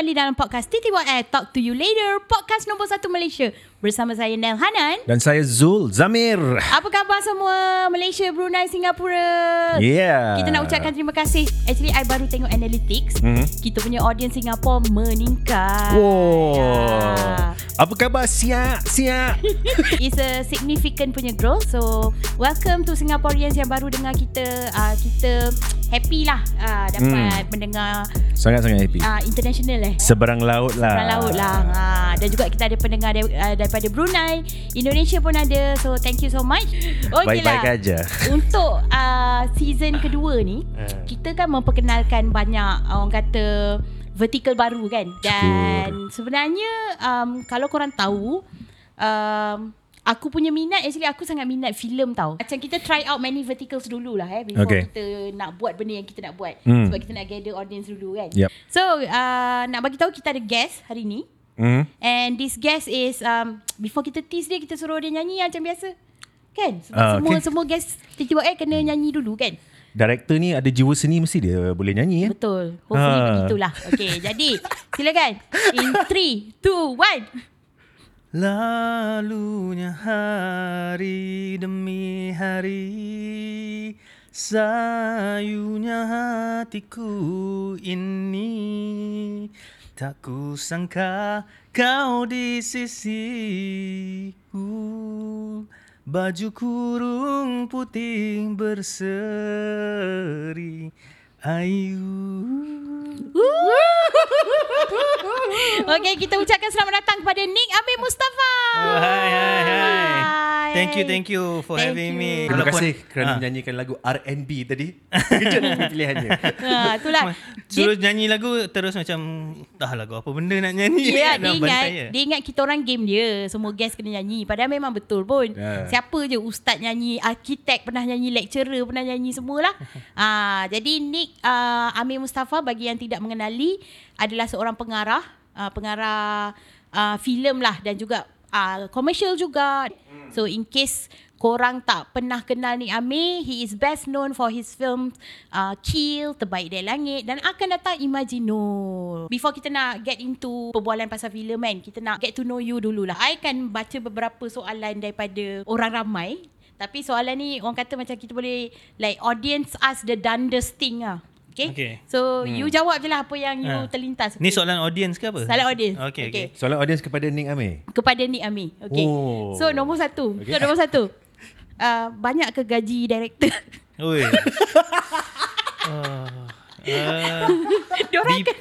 Kembali dalam podcast TTYL Talk to you later Podcast nombor satu Malaysia Bersama saya Nel Hanan Dan saya Zul Zamir. Apa khabar semua Malaysia, Brunei, Singapura Yeah. Kita nak ucapkan terima kasih Actually I baru tengok analytics Mhm. Kita punya audience Singapura meningkat Wow. Ya. Apa khabar siap siap? It's a significant punya growth So welcome to Singaporeans yang baru dengar kita uh, Kita happy lah uh, Dapat mendengar Sangat-sangat happy. uh, international eh Seberang laut lah. Seberang laut lah ha, Dan juga kita ada pendengar dari, uh, daripada Brunei Indonesia pun ada So thank you so much Okay Baik-baik lah aja. Untuk uh, season kedua ni Eh. Kita kan memperkenalkan banyak Orang kata Vertical baru kan Dan sebenarnya um, Kalau korang tahu um, Aku punya minat Actually aku sangat minat filem tau Macam kita try out many verticals dulu lah eh Before Okay. kita nak buat benda yang kita nak buat Hmm. Sebab kita nak gather audience dulu kan Yep. So uh, nak bagi tahu kita ada guest hari ni Hmm. And this guest is um, Before kita tease dia Kita suruh dia nyanyi macam biasa Kan Sebab Ah, semua okay. semua guest TTYL kena nyanyi dulu kan Director ni ada jiwa seni mesti dia boleh nyanyi ya. Betul Hopefully Ah. begitulah Okay jadi Silakan In 3 2 1 Lalunya hari demi hari Sayunya hatiku ini Tak kusangka kau di sisiku Baju kurung putih berseri Ayu Okay kita ucapkan selamat datang Kepada Nick Amir Mustafa hi, hi. Hai. Thank you, thank you for Thank having you. me. Terima Walaupun- kasih kerana Ah. menyanyikan lagu R&B tadi. Kejut pilihannya. ha, Itulah Suruh nyanyi lagu terus macam dah lagu apa benda nak nyanyi. Ya, Nak dia ingat je. dia ingat kita orang game dia. Semua guest kena nyanyi. Padahal memang betul pun. Ya. Siapa je ustaz nyanyi, arkitek pernah nyanyi, lecturer pernah nyanyi semualah. ah, jadi Nick uh, Amir Mustafa bagi yang tidak mengenali adalah seorang pengarah, uh, pengarah uh, filem lah dan juga uh, commercial juga. So in case korang tak pernah kenal Nick Amir, he is best known for his film uh, Kill, Terbaik dari Langit dan akan datang Imagino. Before kita nak get into perbualan pasal filem kan, kita nak get to know you dululah. I akan baca beberapa soalan daripada orang ramai. Tapi soalan ni orang kata macam kita boleh like audience ask the darndest thing lah. Okay? Okay. So hmm. you jawab je lah apa yang you Ha. terlintas. Ni soalan audience ke apa? Soalan audience. Okay, okay. Soalan audience kepada Nick Amir. kepada Nick Ami. Okay. Oh. So nombor satu. Okay. So nombor satu. Uh, banyak ke gaji director? Oi. uh, uh, Diorang dep- kan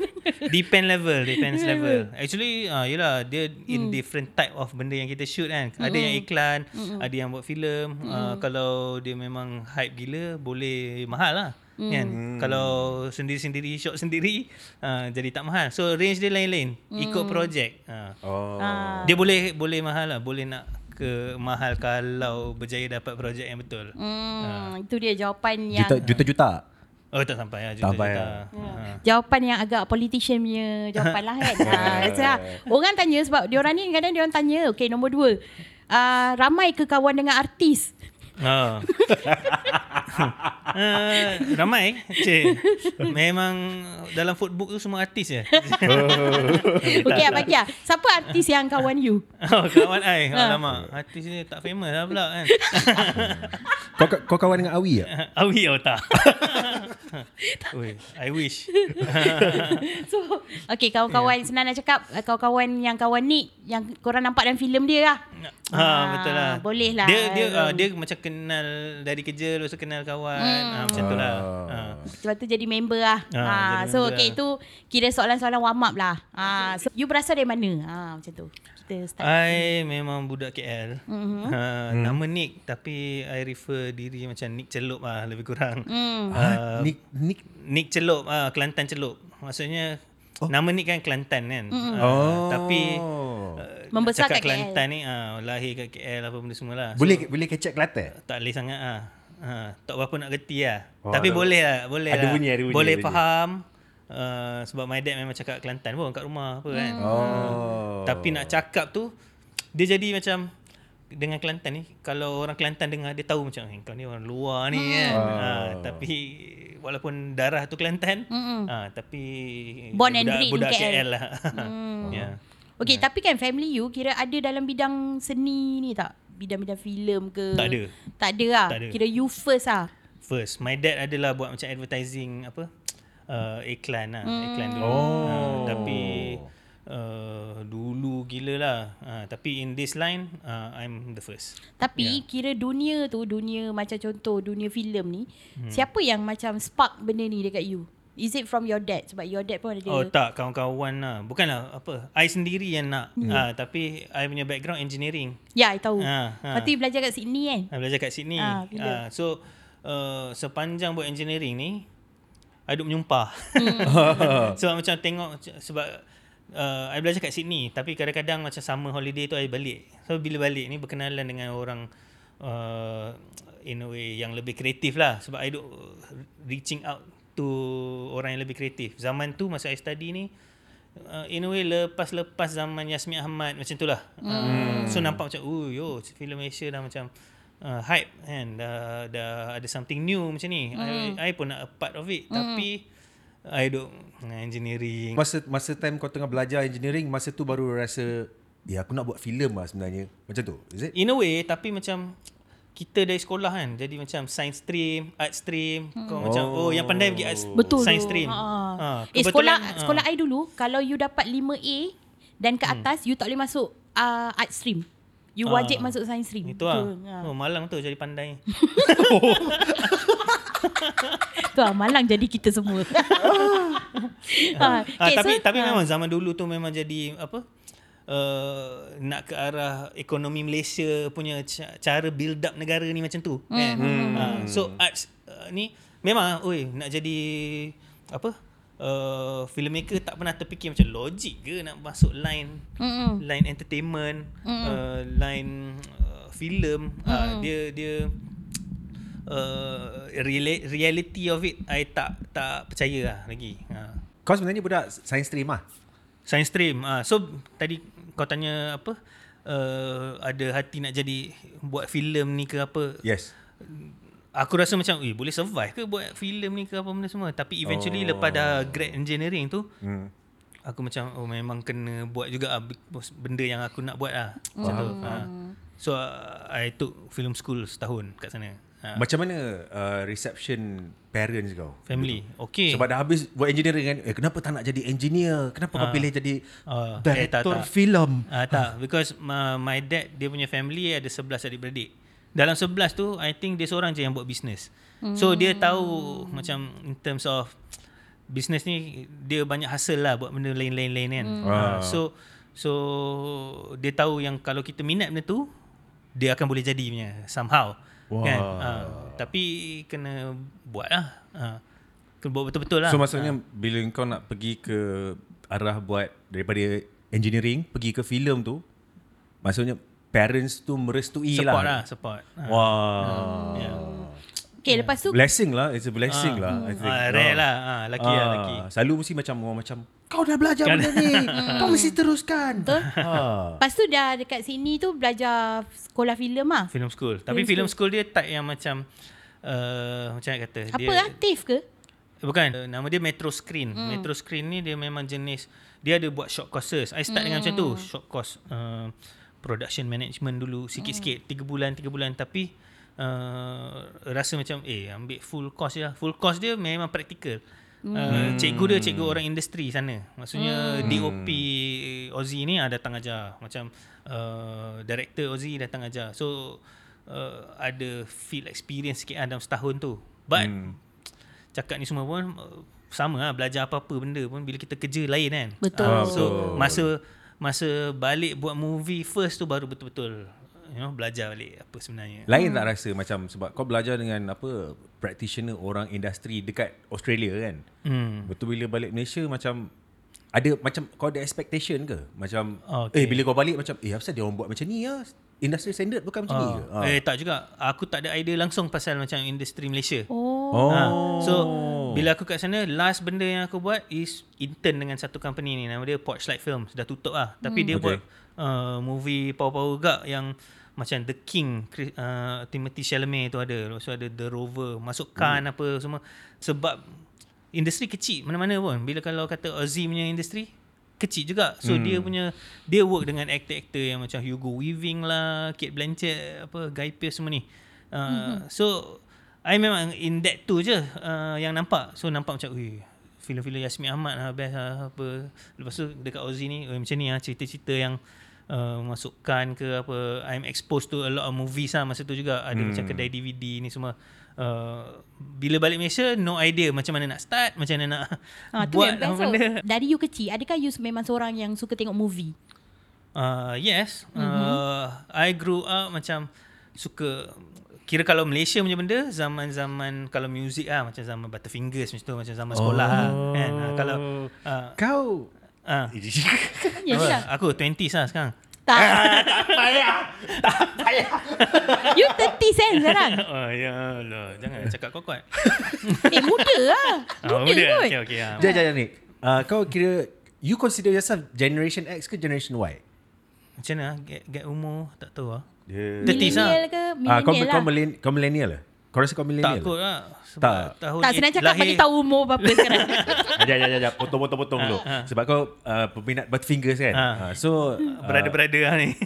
depend level, depends level. Actually, uh, yelah, dia in different type of benda yang kita shoot kan. Ada yang iklan, ada yang buat filem. Uh, kalau dia memang hype gila, boleh mahal lah. Kan? Kalau sendiri-sendiri, shot sendiri, uh, jadi tak mahal. So, range dia lain-lain. Ikut projek. Uh. Oh. Ah. Dia boleh boleh mahal lah. Boleh nak ke mahal kalau berjaya dapat projek yang betul. Hmm, itu dia jawapan yang Juta juta-juta. Oh tak sampai lah. Tak sampai juta-juta. lah. Ha. jawapan yang agak politician punya jawapan lah kan. ha, so, orang tanya sebab diorang ni kadang diorang tanya, okay nombor dua. Uh, ramai ke kawan dengan artis? Oh. uh, ramai Cik. Memang dalam footbook tu semua artis je Okay, bagi lah. Siapa artis yang kawan you? Oh kawan ai Alamak Artis ni tak famous lah pula kan Kau kau kawan dengan Awi tak? Awi oh tak Ui, I wish So, okay kawan-kawan senang nak cakap kawan-kawan yang kawan ni yang korang nampak dalam filem dia lah. Ha betul lah. boleh lah. Dia dia uh, dia macam kenal dari kerja lepas tu kenal kawan. Hmm. Ha, macam tu lah. Ha. Sebab tu jadi member lah. Ah, Ha, jadi so member okay lah. itu kira soalan-soalan warm up lah. Ha, so you berasal dari mana? Ha, macam tu. Kita start. I memang budak KL. Mhm. Ha, Nama Nick tapi I refer diri macam Nick Celup lah lebih kurang. Hmm. Ah, Nick Nick Nick Celup, ah Kelantan Celup. Maksudnya oh. nama Nick kan Kelantan kan. Ah, Oh. Tapi uh, Membesar cakap kat KL. Kelantan ni ah lahir kat KL apa benda semua lah. boleh boleh kecek Kelantan? tak boleh sangat ah. Ha, tak berapa nak reti lah. Oh, Tapi tak- boleh lah. Boleh ada lah. bunyi, ada bunyi, boleh ada bunyi. faham. Uh, sebab my dad memang cakap Kelantan pun kat rumah apa kan. Oh. Tapi nak cakap tu dia jadi macam dengan Kelantan ni kalau orang Kelantan dengar dia tahu macam eh, kau ni orang luar ni kan. Ha, tapi walaupun darah tu Kelantan ha, tapi Born and budak, bred in budak KL. KL lah. Hmm. ya. Okay, tapi kan family you kira ada dalam bidang seni ni tak? Bidang-bidang filem ke? Tak ada. Tak ada lah. Tak ada. Kira you first lah. First, my dad adalah buat macam advertising apa? Uh, iklan lah, Hmm. iklan dulu. Oh. Uh, tapi uh, dulu gila lah. Uh, tapi in this line, uh, I'm the first. Tapi yeah. kira dunia tu, dunia macam contoh dunia filem ni, hmm. siapa yang macam spark benda ni dekat you? Is it from your dad? Sebab your dad pun ada. Oh tak, kawan-kawan lah. Bukanlah apa. I sendiri yang nak. Hmm. Uh, tapi I punya background engineering. Ya, I tahu. Ah, ah. Lepas tu belajar kat Sydney kan? I belajar kat Sydney. Bila? Uh, so, uh, sepanjang buat engineering ni, I duk menyumpah. sebab macam tengok, sebab uh, I belajar kat Sydney. Tapi kadang-kadang macam summer holiday tu I balik. So, bila balik ni berkenalan dengan orang uh, in a way yang lebih kreatif lah. Sebab I duk reaching out to orang yang lebih kreatif. Zaman tu masa I study ni, uh, in a way lepas-lepas zaman Yasmin Ahmad macam tu lah. Uh, so nampak macam, oh yo, filem Malaysia dah macam uh, hype kan. Dah, dah ada something new macam ni. I, I pun nak a part of it. Tapi, I duk dengan engineering. Masa masa time kau tengah belajar engineering, masa tu baru rasa ya aku nak buat filem lah sebenarnya. Macam tu. Is it? In a way, tapi macam kita dari sekolah kan jadi macam science stream, art stream, hmm. kau macam oh yang pandai pergi art Betul science stream. Ha. Ha, eh sekolah ha. sekolah I dulu kalau you dapat 5A dan ke atas you tak boleh masuk uh, art stream. You Ah. wajib masuk science stream. Itu lah. Ha. Oh, malang tu jadi pandai. lah, malang jadi kita semua. ha. Ah, okay, tapi so, tapi ha. memang zaman dulu tu memang jadi apa? Uh, nak ke arah ekonomi Malaysia punya ca- cara build up negara ni macam tu kan. Ah, so arts uh, ni memang oi nak jadi apa? Uh, filmmaker tak pernah terfikir macam logik ke nak masuk line Mm-mm. line entertainment, uh, line uh, filem, uh, dia dia uh, reali- reality of it I tak tak percaya lah lagi. Uh. Kau sebenarnya budak science stream lah. Science stream. Ah, so tadi kau tanya apa? Uh, ada hati nak jadi buat filem ni ke apa? Yes. Aku rasa macam, eh boleh survive ke buat filem ni ke apa benda semua. Tapi eventually oh. lepas dah grad engineering tu, Hmm. aku macam oh memang kena buat juga ah, benda yang aku nak buat lah. Macam tu. Ah. So uh, I took film school setahun kat sana. Ha. Macam mana uh, reception parents kau? Family. Okay. Sebab dah habis buat engineering kan. Eh kenapa tak nak jadi engineer? Kenapa kau Ah. pilih jadi eh, tak, director tak. filem? Ah tak because uh, my dad dia punya family ada 11 adik-beradik. Dalam 11 tu I think dia seorang je yang buat bisnes. So dia tahu macam in terms of bisnes ni dia banyak hasil lah buat benda lain-lain-lain kan. Ah. Uh, so so dia tahu yang kalau kita minat benda tu dia akan boleh jadi punya somehow. Wah. Kan? Uh, tapi kena buat lah. Uh, kena buat betul-betul lah. So maksudnya bila kau nak pergi ke arah buat daripada engineering pergi ke filem tu maksudnya parents tu merestui support lah. lah, support. Ah. Wah. Yeah. Okay, lepas tu Blessing lah, it's a blessing lah I think. Ah, rare lah. Ah, laki lah, Ah, laki. Selalu mesti macam orang macam kau dah belajar benda ni. kau mesti teruskan. Betul. Ha. Lepas tu dah dekat sini tu belajar sekolah filem lah. Film school. Tapi film school dia type yang macam uh, macam nak kata Apa dia lah? TIFF ke? bukan uh, nama dia Metro Screen. Hmm. Metro Screen ni dia memang jenis dia ada buat short courses. I start hmm. dengan macam tu, short course uh, production management dulu sikit-sikit 3 bulan 3 bulan tapi uh, rasa macam eh ambil full course je lah. Full course dia memang praktikal. Uh, cikgu dia cikgu orang industri sana. Maksudnya DOP Aussie ni ah, datang ajar. Macam uh, director Aussie datang ajar. So uh, ada field experience sikit lah dalam setahun tu. But cakap ni semua pun uh, sama lah belajar apa-apa benda pun bila kita kerja lain kan. Betul. Ah, Ah, so masa masa balik buat movie first tu baru betul-betul you know belajar balik apa sebenarnya. Lain tak rasa macam sebab kau belajar dengan apa practitioner orang industri dekat Australia kan. Hmm. Betul bila balik Malaysia macam ada macam kau ada expectation ke? Macam Oh, okay. eh bila kau balik macam eh apa dia orang buat macam ni ya? industri standard bukan macam ni ke? Ah. Eh tak juga. Aku tak ada idea langsung pasal macam industri Malaysia. Oh. Oh. Ha. So bila aku kat sana last benda yang aku buat is intern dengan satu company ni nama dia Porchlight Films dah tutup lah tapi dia Okay. buat uh, movie power-power gak yang macam The King uh, Timothy Chalamet tu ada. Lepas tu ada The Rover masuk Cannes apa semua. Sebab industri kecil mana-mana pun. Bila kalau kata Aussie punya industri kecil juga. So Hmm. dia punya dia work dengan aktor-aktor yang macam Hugo Weaving lah Kate Blanchett apa Guy Pearce semua ni. Uh, so I memang in that tu je uh, yang nampak. So nampak macam ui filem-filem Yasmin Ahmad lah best lah apa. Lepas tu dekat Aussie ni macam ni lah cerita-cerita yang uh, masukkan ke apa I'm exposed to a lot of movies lah masa tu juga ada hmm. macam kedai DVD ni semua Uh, bila balik Malaysia no idea macam mana nak start macam mana nak Ah, tu buat apa tau. benda Dari you kecil, adakah you memang seorang yang suka tengok movie? Uh, yes. Uh, I grew up macam suka kira kalau Malaysia punya benda zaman-zaman kalau muzik ah macam zaman Butterfingers macam tu macam zaman sekolah oh. kan. Uh, kalau uh, Kau uh, Yelah. aku 20s lah sekarang. Tak. you 30 sen sekarang. Oh ya Allah, jangan cakap kau kuat. Eh, muda lah. Oh, Muda kot. Okey okey. ah. Jangan jangan ni. Uh, kau kira you consider yourself generation X ke generation Y? Macam mana? ah? Get, get umur tak tahu ah. Dia Thirties lah. Millennial ke? Ah, kau Millennial kau lah. millen, kau millennial lah. Kau rasa kau millennial? Tak kot lah. Sebab Tak. tahun Tak senang cakap bagi tahu umur berapa sekarang. Ajak ajak ajak potong potong potong dulu. Sebab kau uh, peminat Butterfingers kan. Ah. Uh, so Berada-berada lah ni.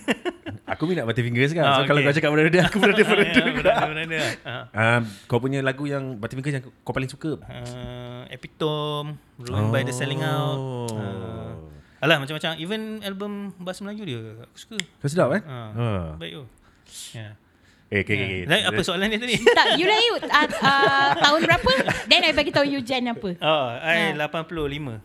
aku minat Butterfingers kan. Ah, so kalau kau cakap berada aku berada berada. Ya, Berada-berada. Ah. Um, kau punya lagu yang Butterfingers yang kau paling suka? uh, Epitome, Ruined by the Selling Out. Oh. Uh, alah macam-macam. Even album bahasa Melayu dia aku suka. Kau sedap kan? Uh, Uh. Baik tu. Ya. Eh, okay, okay, okay. Then apa soalan dia tadi? tak, you lahir uh, uh, tahun berapa? Then I bagi tahu you gen apa. Oh, I Ha. 85.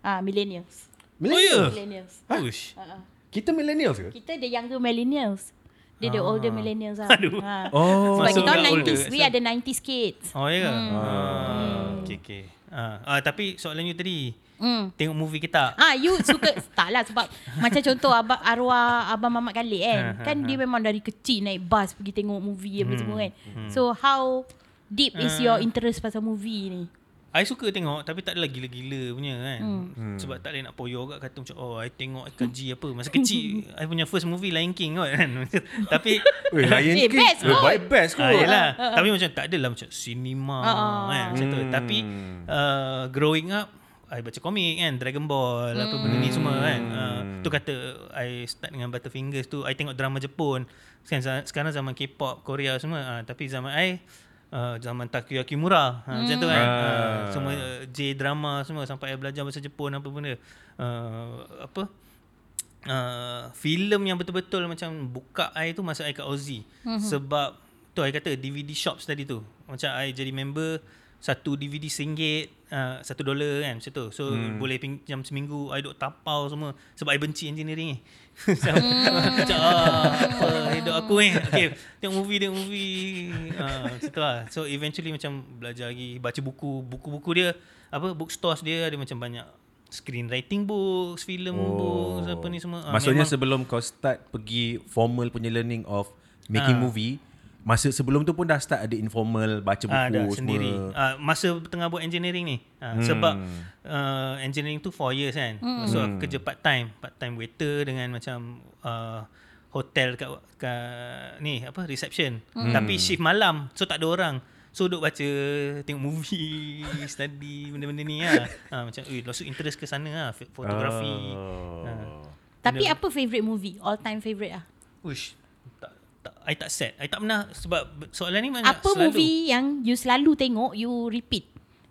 Ah, millennials. Millennial? Millennials. Push. Uh, uh. Kita millennials ke? Kita the younger millennials. Dia the older millennials lah. Aduh. Ha. Oh. Sebab Masuk kita orang dah 90s. older. We So- ada 90s kids. Oh ya ke? Hmm. Ah, okay, okay. Ah, ah, tapi soalan you tadi, Hmm. tengok movie ke tak? Ah, you suka tak lah sebab macam contoh abang arwah abang Mamat Khalid kan. Ha, ha, kan dia memang dari kecil naik bas pergi tengok movie apa Hmm, semua kan. So how deep is your interest pasal movie ni? I suka tengok tapi tak adalah gila-gila punya kan. Hmm. Hmm. Sebab tak boleh nak poyo kat kata macam oh I tengok I kaji apa. Masa kecil I punya first movie Lion King kot kan. tapi Weh, Lion Eh, King. best Eh, kot. baik best kot. Ah, yelah. Tapi macam tak adalah macam cinema Ah. kan macam tu. Hmm. Tapi uh, growing up I baca komik kan Dragon Ball apa benda ni semua kan. Uh, tu kata I start dengan Butterfingers tu I tengok drama Jepun. Sekarang, sekarang zaman K-pop Korea semua uh, tapi zaman I uh, zaman Takoyaki Mura uh, macam tu kan. Ah. Uh, semua uh, J drama semua sampai I belajar bahasa Jepun apa benda. Uh, apa uh, filem yang betul-betul macam buka I tu masa I kat Aussie. Mm-hmm. Sebab tu I kata DVD shops tadi tu. Macam I jadi member satu DVD RM1, uh, satu dolar kan macam tu. So hmm. boleh pinjam seminggu I duk tapau semua sebab I benci engineering ni. macam macam ah, apa hidup aku ni. Okay, tengok movie tengok movie. Uh, macam tu lah. So eventually macam belajar lagi baca buku. Buku-buku dia apa bookstores dia ada macam banyak screenwriting books, film oh. books apa ni semua. Ah, Maksudnya memang- sebelum kau start pergi formal punya learning of making Ah. movie, masa sebelum tu pun dah start ada informal baca buku Ah, dah semua. sendiri. Ah, masa tengah buat engineering ni. Ah, hmm. Sebab uh, engineering tu 4 years kan. Hmm. So aku kerja part time, part time waiter dengan macam uh, hotel kat, kat ni apa reception. Hmm. Tapi shift malam, so tak ada orang. So duduk baca, tengok movie, study benda-benda ni lah. Ha, macam, eh, masuk interest ke sana lah, f- fotografi. Oh. Ah. Tapi Benda- apa favourite movie? All time favourite ah. Uish, tak, I tak set. I tak pernah, sebab soalan ni banyak Apa selalu. movie yang you selalu tengok, you repeat?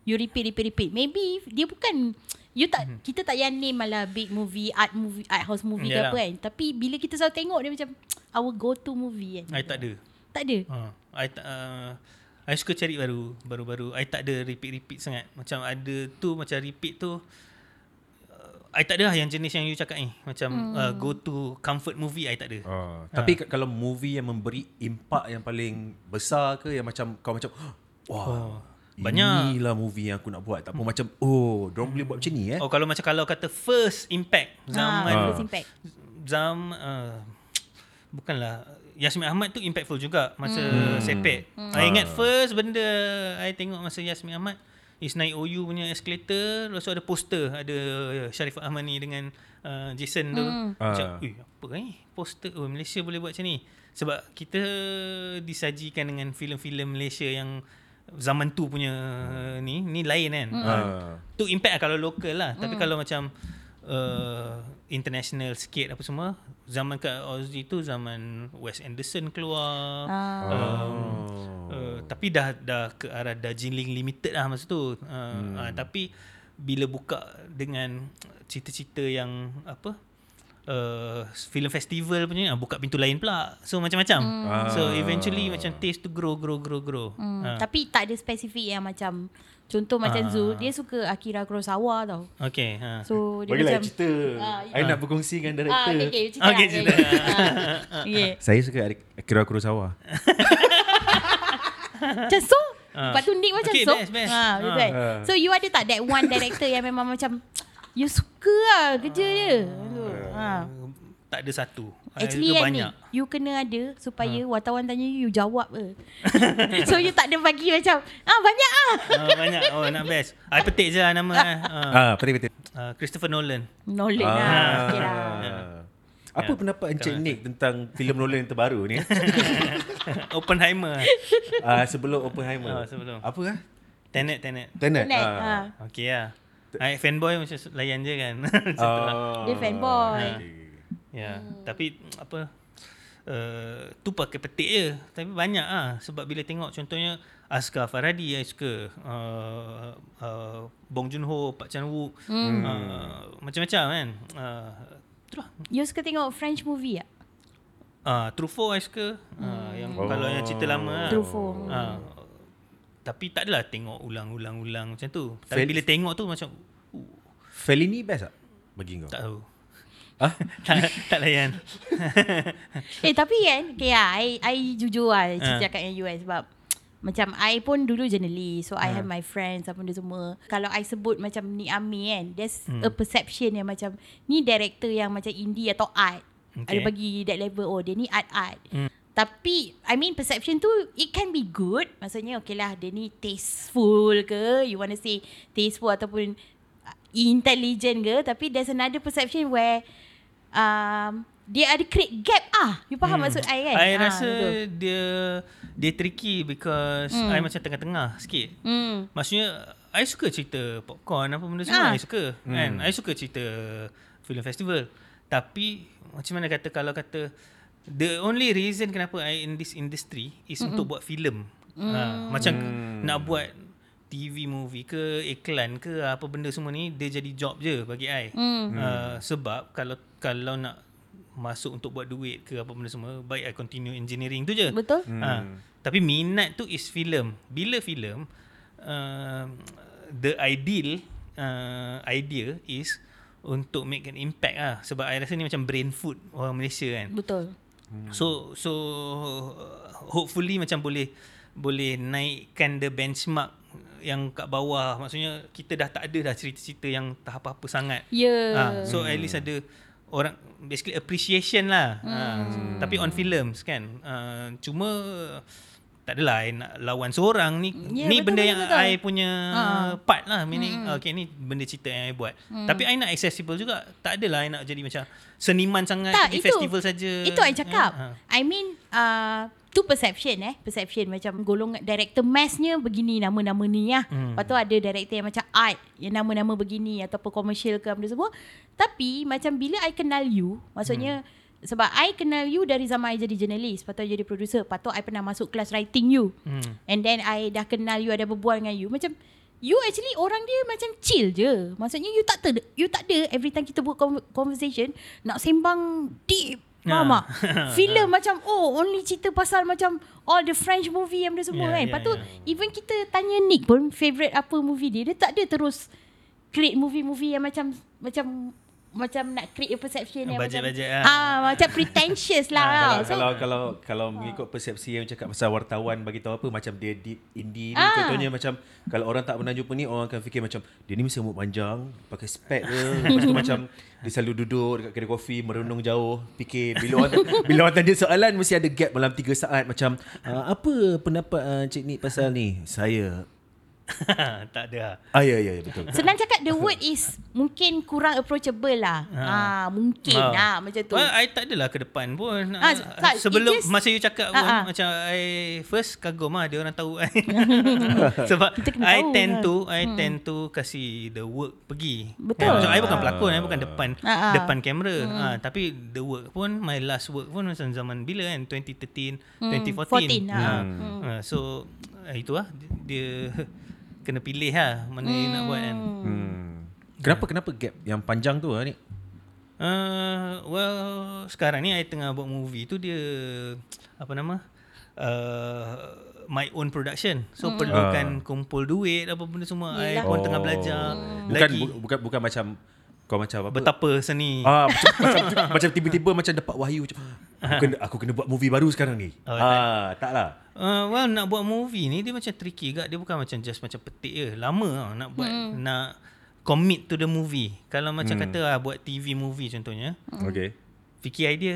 You repeat, repeat, repeat. Maybe dia bukan You tak Mhm. kita tak payah name malah big movie, art movie, art house movie ke Yalah. apa kan. Tapi bila kita selalu tengok dia macam our go to movie kan. I tak ada. Tak ada. Ha, I tak uh, I suka cari baru baru-baru. I tak ada repeat-repeat sangat. Macam ada tu macam repeat tu I tak ada lah yang jenis yang you cakap ni. Macam hmm. uh, go to comfort movie I tak ada. Oh. Tapi kalau movie yang memberi impak yang paling besar ke yang macam kau macam wah Oh, banyak. Inilah movie yang aku nak buat. Tak apa macam oh, dia boleh buat macam ni eh. Oh kalau macam kalau kata first impact zaman Ah, Ah. first impact. zaman uh, bukanlah Yasmin Ahmad tu impactful juga masa hmm. sepet. Hmm. I ingat first benda I tengok masa Yasmin Ahmad is naik OU punya escalator lepas tu ada poster ada Sharifah Ahmad ni dengan uh, Jason tu. Hmm. Macam. "Ui, apa ni? Poster oh Malaysia boleh buat macam ni." Sebab kita disajikan dengan filem-filem Malaysia yang zaman tu punya ni ni lain kan. Uh, Ah. tu impact lah kalau local lah. Tapi kalau macam uh, international sikit apa semua, zaman kat Aussie tu zaman Wes Anderson keluar. Ah. Um, uh, tapi dah dah ke arah Darjeeling Limited lah masa tu. Uh, hmm. uh, tapi bila buka dengan cerita-cerita yang apa uh, film festival punya uh, buka pintu lain pula. So macam-macam. Ah. So eventually macam taste to grow grow grow grow. Hmm, Ah. Tapi tak ada spesifik yang macam Contoh macam Ah. Zul Dia suka Akira Kurosawa tau Okay. Ha. So dia Bagilah macam cerita. Ah, I nak berkongsi dengan Ah, director. okay, okay, cerita. Okay, cerita. okay. Ah, okay. Saya suka Akira Kurosawa. Macam so Ah. Lepas tu Nick macam Okay, so best, best. Ah, Ah. betul. Ah. So you ada tak That one director Yang memang macam You suka lah Kerja dia Tu. Ha. Tak ada satu. Actually Ada kan banyak. ni You kena ada Supaya wartawan tanya you You jawab ke So you tak ada bagi macam Ah banyak ah Ah, banyak. Oh, nak best. I petik je lah nama. eh. Ah. Ah, betul betul. Ah, Christopher Nolan. Nolan lah okay lah Apa Ya. pendapat Encik Nick tentang filem Nolan yang terbaru ni? Oppenheimer. Ah, sebelum Oppenheimer. Ah, sebelum. Apa ah? Tenet, Tenet. Tenet. Tenet, Ah. ah. Okay lah. I fanboy macam layan je kan. Macam tu lah. Oh. Dia fanboy. Okay. Ya, tapi apa uh, tu pakai petik je. Tapi banyak ah sebab bila tengok contohnya Askar Farhadi I suka uh, uh, Bong Joon-ho, Pak Chan-wook Hmm. uh, macam-macam kan. Uh, tu lah. You suka tengok French movie tak? Uh, Truffaut I suka. Uh, yang Oh. kalau yang cerita lama lah. Truffaut. Uh, tapi tak adalah tengok ulang-ulang-ulang macam tu. Tapi Fel- bila tengok tu macam uh, Fellini best tak? Bagi kau. tak tahu. Ah? tak, tak layan. Eh tapi kan Okay lah I, I jujur lah Ah. Cakap dengan you kan Sebab Macam I pun dulu journalist So I have my friends Apa benda semua Kalau I sebut macam Ni Ami kan There's Hmm. a perception yang macam Ni director yang macam indie atau art Okay. Ada bagi that level Oh dia ni art-art Hmm. Tapi I mean perception tu It can be good Maksudnya okay lah Dia ni tasteful ke You want to say Tasteful ataupun uh, Intelligent ke Tapi there's another perception where um, Dia ada create gap ah You faham maksud I kan I Ah, rasa betul. dia dia tricky because Hmm. I macam tengah-tengah sikit. hmm. Maksudnya I suka cerita popcorn apa benda semua Ah. I suka hmm. kan. I suka cerita film festival. Tapi macam mana kata kalau kata the only reason kenapa I in this industry is mm untuk buat filem. Ha, macam nak buat TV movie ke iklan ke apa benda semua ni dia jadi job je bagi I. Hmm. Uh, sebab kalau kalau nak masuk untuk buat duit ke apa benda semua baik I continue engineering tu je. Betul Hmm. Ha, tapi minat tu is filem. Bila filem uh, the ideal uh, idea is untuk make an impact ah sebab I rasa ni macam brain food orang Malaysia kan. Betul So so uh, hopefully macam boleh boleh naikkan the benchmark yang kat bawah maksudnya kita dah tak ada dah cerita-cerita yang tak apa-apa sangat. Ya yeah. Ah, so at least ada orang basically appreciation lah. Hmm. tapi on films kan. Uh, cuma tak adalah I nak lawan seorang ni. Ya, ni betul, benda betul, yang betul. I punya Ah. part lah. Meaning hmm. okay ni benda cerita yang I buat. Hmm. Tapi I nak accessible juga. Tak adalah I nak jadi macam seniman sangat tak, pergi itu, festival saja. Itu I cakap. Eh, ah. I mean, uh, tu perception eh. Perception macam golongan director massnya begini nama-nama ni lah. Hmm. Lepas tu ada director yang macam art. Yang nama-nama begini ataupun commercial ke apa semua. Tapi macam bila I kenal you. Maksudnya, hmm. Sebab I kenal you dari zaman I jadi jurnalis. Lepas tu I jadi producer. Lepas tu I pernah masuk kelas writing you. Hmm. And then I dah kenal you ada berbual dengan you. Macam you actually orang dia macam chill je. Maksudnya you tak ter, you tak ada every time kita buat con- conversation nak sembang deep. Faham Ah. tak? Filem macam oh only cerita pasal macam all the French movie yang benda semua Yeah, kan. yeah, Lepas tu yeah. even kita tanya Nick pun favorite apa movie dia. Dia tak ada terus create movie-movie yang macam macam macam nak create a perception yang Budget-budget macam lah. ah macam pretentious lah. kalau, so, kalau kalau kalau mengikut persepsi yang cakap pasal wartawan bagi tahu apa macam dia deep indie ni Ah. contohnya macam kalau orang tak pernah jumpa ni orang akan fikir macam dia ni mesti rambut panjang pakai spek ke lepas tu macam dia selalu duduk dekat kedai kopi merenung jauh fikir bila orang bila orang tanya soalan mesti ada gap dalam 3 saat macam apa pendapat uh, cik ni pasal ni saya tak ada. ah ya ya ya betul senang cakap the word is mungkin kurang approachable lah. Ah, mungkin Ah. lah macam tu. Well, I tak adalah ke depan pun. Ah, tak, sebelum just- masa you cakap pun Ah, ah. macam I first kagum lah dia orang tahu I. Sebab Kita kena I tahu tend lah. to I tend to kasi the work pergi. Betul. Kan? Macam I bukan pelakon, I bukan depan Ah, ah. depan kamera. Ah, tapi the work pun my last work pun macam zaman bila kan 2013, 2014. 14, ah. Ah, so ah, itu lah dia kena pilih lah mana you nak buat kan. hmm. kenapa kenapa gap yang panjang tu ni Uh, well, sekarang ni I tengah buat movie tu dia apa nama? Uh, my own production. So mm. perlukan kumpul duit apa benda semua. I Yelah. pun tengah belajar. bukan Lagi bu- bukan bukan macam kau macam apa betapa seni. Ah macam, macam, macam tiba-tiba macam dapat wahyu macam aku kena aku kena buat movie baru sekarang ni. Oh, ah tak lah. Uh, well nak buat movie ni dia macam tricky gak. Dia bukan macam just macam petik je. Lama tau nak buat Hmm. nak commit to the movie. Kalau macam Hmm. kata ah, buat TV movie contohnya. Okay. Fikir idea,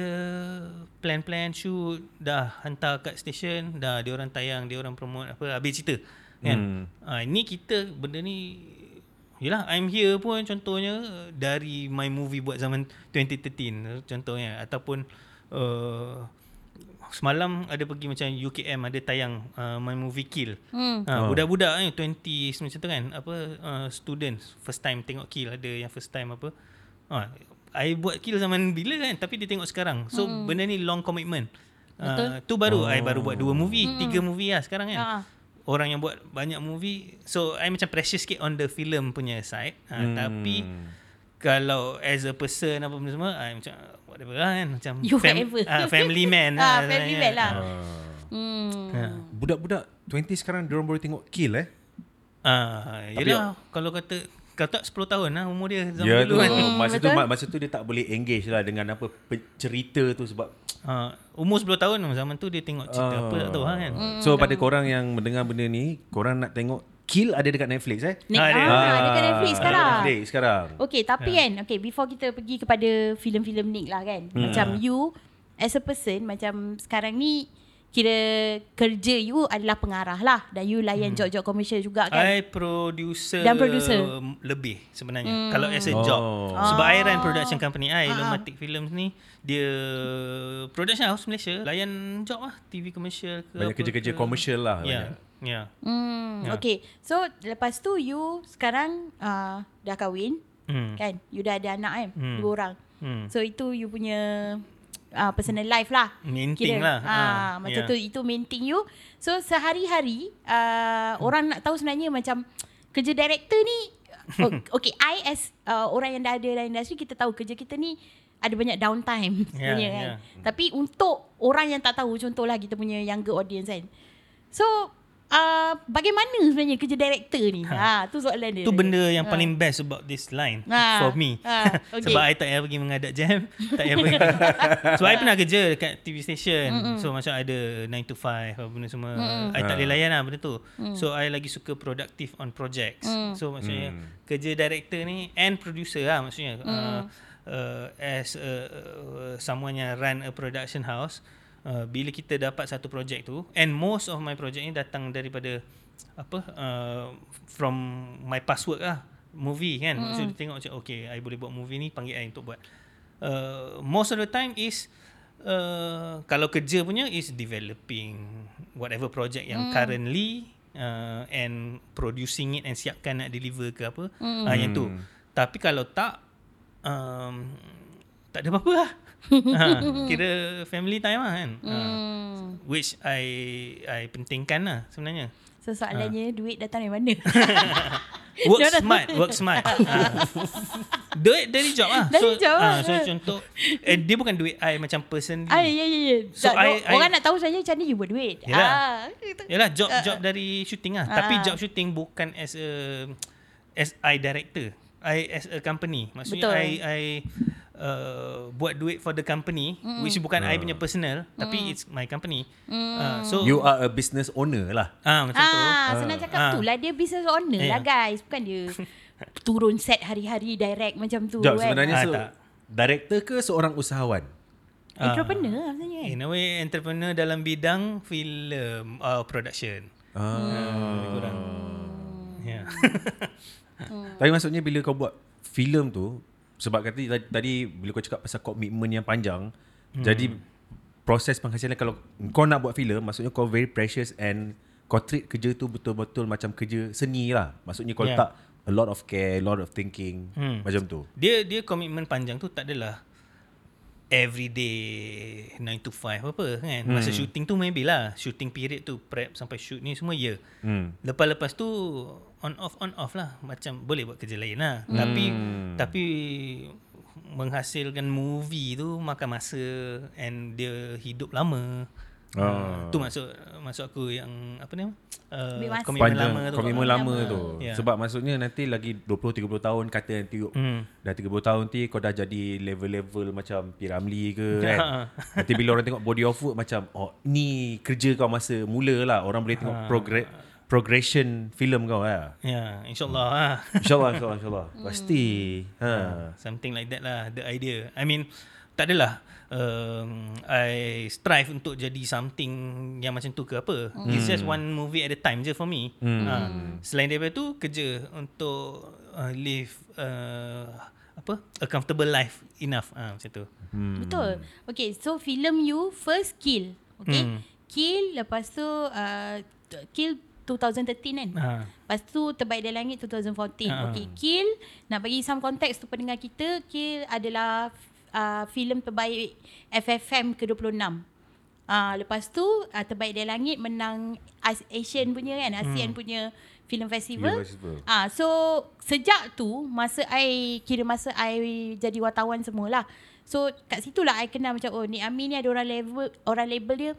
plan-plan shoot, dah hantar kat station, dah dia orang tayang, dia orang promote apa, habis cerita. Kan? Hmm. Ah ni kita benda ni Yelah I'm here pun contohnya dari my movie buat zaman 2013 contohnya ataupun uh, semalam ada pergi macam UKM ada tayang uh, my movie Kill. Hmm. Ha, Oh. budak-budak ni 20 macam tu kan apa uh, students first time tengok Kill ada yang first time apa. Ha, I buat Kill zaman bila kan tapi dia tengok sekarang. So hmm. benda ni long commitment. Uh, tu baru oh. I baru buat dua movie, hmm. tiga movie lah sekarang kan. Ha. Orang yang buat banyak movie so I macam precious sikit on the film punya side. Ha, hmm. tapi kalau as a person apa benda semua I macam whatever lah kan macam You whatever. ah, family man Ah, lah family sebenarnya. man lah. Ah. Hmm. Ha. Budak-budak 20 sekarang dia orang boleh tengok kill eh. Ah, Tapi- yelah kalau kata kalau tak 10 tahun lah umur dia zaman tu dulu kan. masa tu betul. masa tu dia tak boleh engage lah dengan apa cerita tu sebab Ah, umur 10 tahun zaman tu dia tengok cerita apa tak tahu lah kan. So pada korang yang mendengar benda ni, korang nak tengok Kill ada dekat Netflix eh? Ni, Ah, ah, ada. ada. dekat Netflix Ah, sekarang. ada Netflix sekarang. Okay, tapi kan, okay, before kita pergi kepada filem-filem Nick lah kan. Hmm. Macam you, as a person, macam sekarang ni, kira kerja you adalah pengarah lah. Dan you layan Hmm. job-job komersial juga kan. I producer Dan producer. lebih sebenarnya. Kalau as a job. Oh. Sebab I run production company I, Ah. Lomatic Films ni, dia production house Malaysia. Layan job lah, TV komersial ke Banyak kerja-kerja ke. komersial lah. Ya. banyak. Ya. Hmm, Ya. okay. So, lepas tu you sekarang uh, dah kahwin Hmm. kan. You dah ada anak kan. Hmm. Dua orang. Hmm. So, itu you punya uh, personal life lah. Main thing lah. Ah, Ah, macam ya. tu itu main thing you. So sehari-hari uh, orang nak tahu sebenarnya macam kerja director ni okay I as uh, orang yang dah ada dalam industri kita tahu kerja kita ni ada banyak downtime sebenarnya Ya, kan. ya. Tapi untuk orang yang tak tahu contohlah kita punya younger audience kan. So uh, bagaimana sebenarnya kerja director ni? Ha, tu soalan dia. Tu benda yang paling best about this line Ah. for me. Ah, okay. Sebab I tak payah pergi mengadap jam. tak payah pergi. Sebab I pernah kerja dekat TV station. Mm-mm. So macam ada 9 to 5 apa benda semua. Mm-mm. I tak boleh layan lah benda tu. Mm. So I lagi suka productive on projects. Mm. So maksudnya Mm. kerja director ni and producer lah maksudnya. Mm. Uh, uh, as a, uh, someone yang run a production house. Uh, bila kita dapat satu projek tu and most of my project ni datang daripada apa uh, from my past work lah. Movie kan? Mm. so dia tengok macam okay I boleh buat movie ni panggil I untuk buat. Uh, most of the time is uh, kalau kerja punya is developing whatever project yang mm. currently uh, and producing it and siapkan nak deliver ke apa. Mm. uh, yang tu. Tapi kalau tak um, tak ada apa-apa lah ha, kira family time lah kan uh, Hmm. which I I pentingkan lah sebenarnya So soalannya duit datang dari mana? work smart work smart ha. duit dari job lah Dari so, job ah, lah. so contoh eh, dia bukan duit I macam personally Ah, ya, ya, ya. So, tak, I- orang I- nak tahu sebenarnya macam mana you buat duit. Yalah. Ah, gitu. Yalah job job dari shooting lah. Tapi Ah. job shooting bukan as a as I director. I as a company. Maksudnya Betul. I I uh, buat duit for the company mm. which bukan I punya personal mm. tapi it's my company. Mm. Uh, so You are a business owner lah. ah macam tu. Ah, senang cakap Ah. tu lah dia business owner Yeah. lah guys. Bukan dia turun set hari-hari direct macam tu Jom, kan. sebenarnya Ah, so, tak. director ke seorang usahawan? Entrepreneur lah sebenarnya kan. In a way entrepreneur dalam bidang film uh, production. Ah. Lebih kurang. Yeah. Tapi maksudnya bila kau buat filem tu sebab kata tadi, tadi bila kau cakap pasal komitmen yang panjang hmm. jadi proses penghasilan kalau kau nak buat filem maksudnya kau very precious and kau treat kerja tu betul-betul macam kerja seni lah. Maksudnya kau Yeah. letak a lot of care, a lot of thinking Hmm. macam tu. Dia dia komitmen panjang tu tak adalah every day 9 to 5 apa kan. Masa shooting tu maybe lah. Shooting period tu prep sampai shoot ni semua ya. Hmm. Lepas-lepas tu on off on off lah. Macam boleh buat kerja lain lah. Tapi tapi menghasilkan movie tu makan masa and dia hidup lama. Ah. Tu maksud maksud aku yang apa ni? Uh, komitmen Panjang lama tu. komitmen Ah. lama tu. Ya. Sebab maksudnya nanti lagi 20 30 tahun kata nanti Hmm. dah 30 tahun nanti kau dah jadi level-level macam P. Ramlee ke kan. Ha. nanti bila orang tengok body of work macam oh ni kerja kau masa mula lah. Orang boleh tengok progress progression filem kau lah. Ya, insyaAllah lah. InsyaAllah, insyaAllah, insyaAllah. Hmm. Pasti. Ha. Something like that lah The idea I mean Tak adalah um, I strive untuk jadi something Yang macam tu ke apa mm. It's just one movie at a time je for me mm. uh, Selain daripada tu Kerja untuk uh, Live uh, Apa A comfortable life Enough uh, Macam tu Hmm. Betul. Okay, so film you first Kill. Okay. Hmm. Kill lepas tu uh, Kill 2013 kan. Ha. Lepas tu Terbaik dari Langit 2014. Ha. Okay, Kill nak bagi some context tu pendengar kita, Kill adalah uh, filem terbaik FFM ke-26. Uh, lepas tu uh, Terbaik dari Langit menang As- Asian punya kan, ASEAN punya film festival. Ah, so sejak tu masa I kira masa I jadi wartawan semualah. So kat situlah I kenal macam oh Nik Amin ni ada orang level orang label dia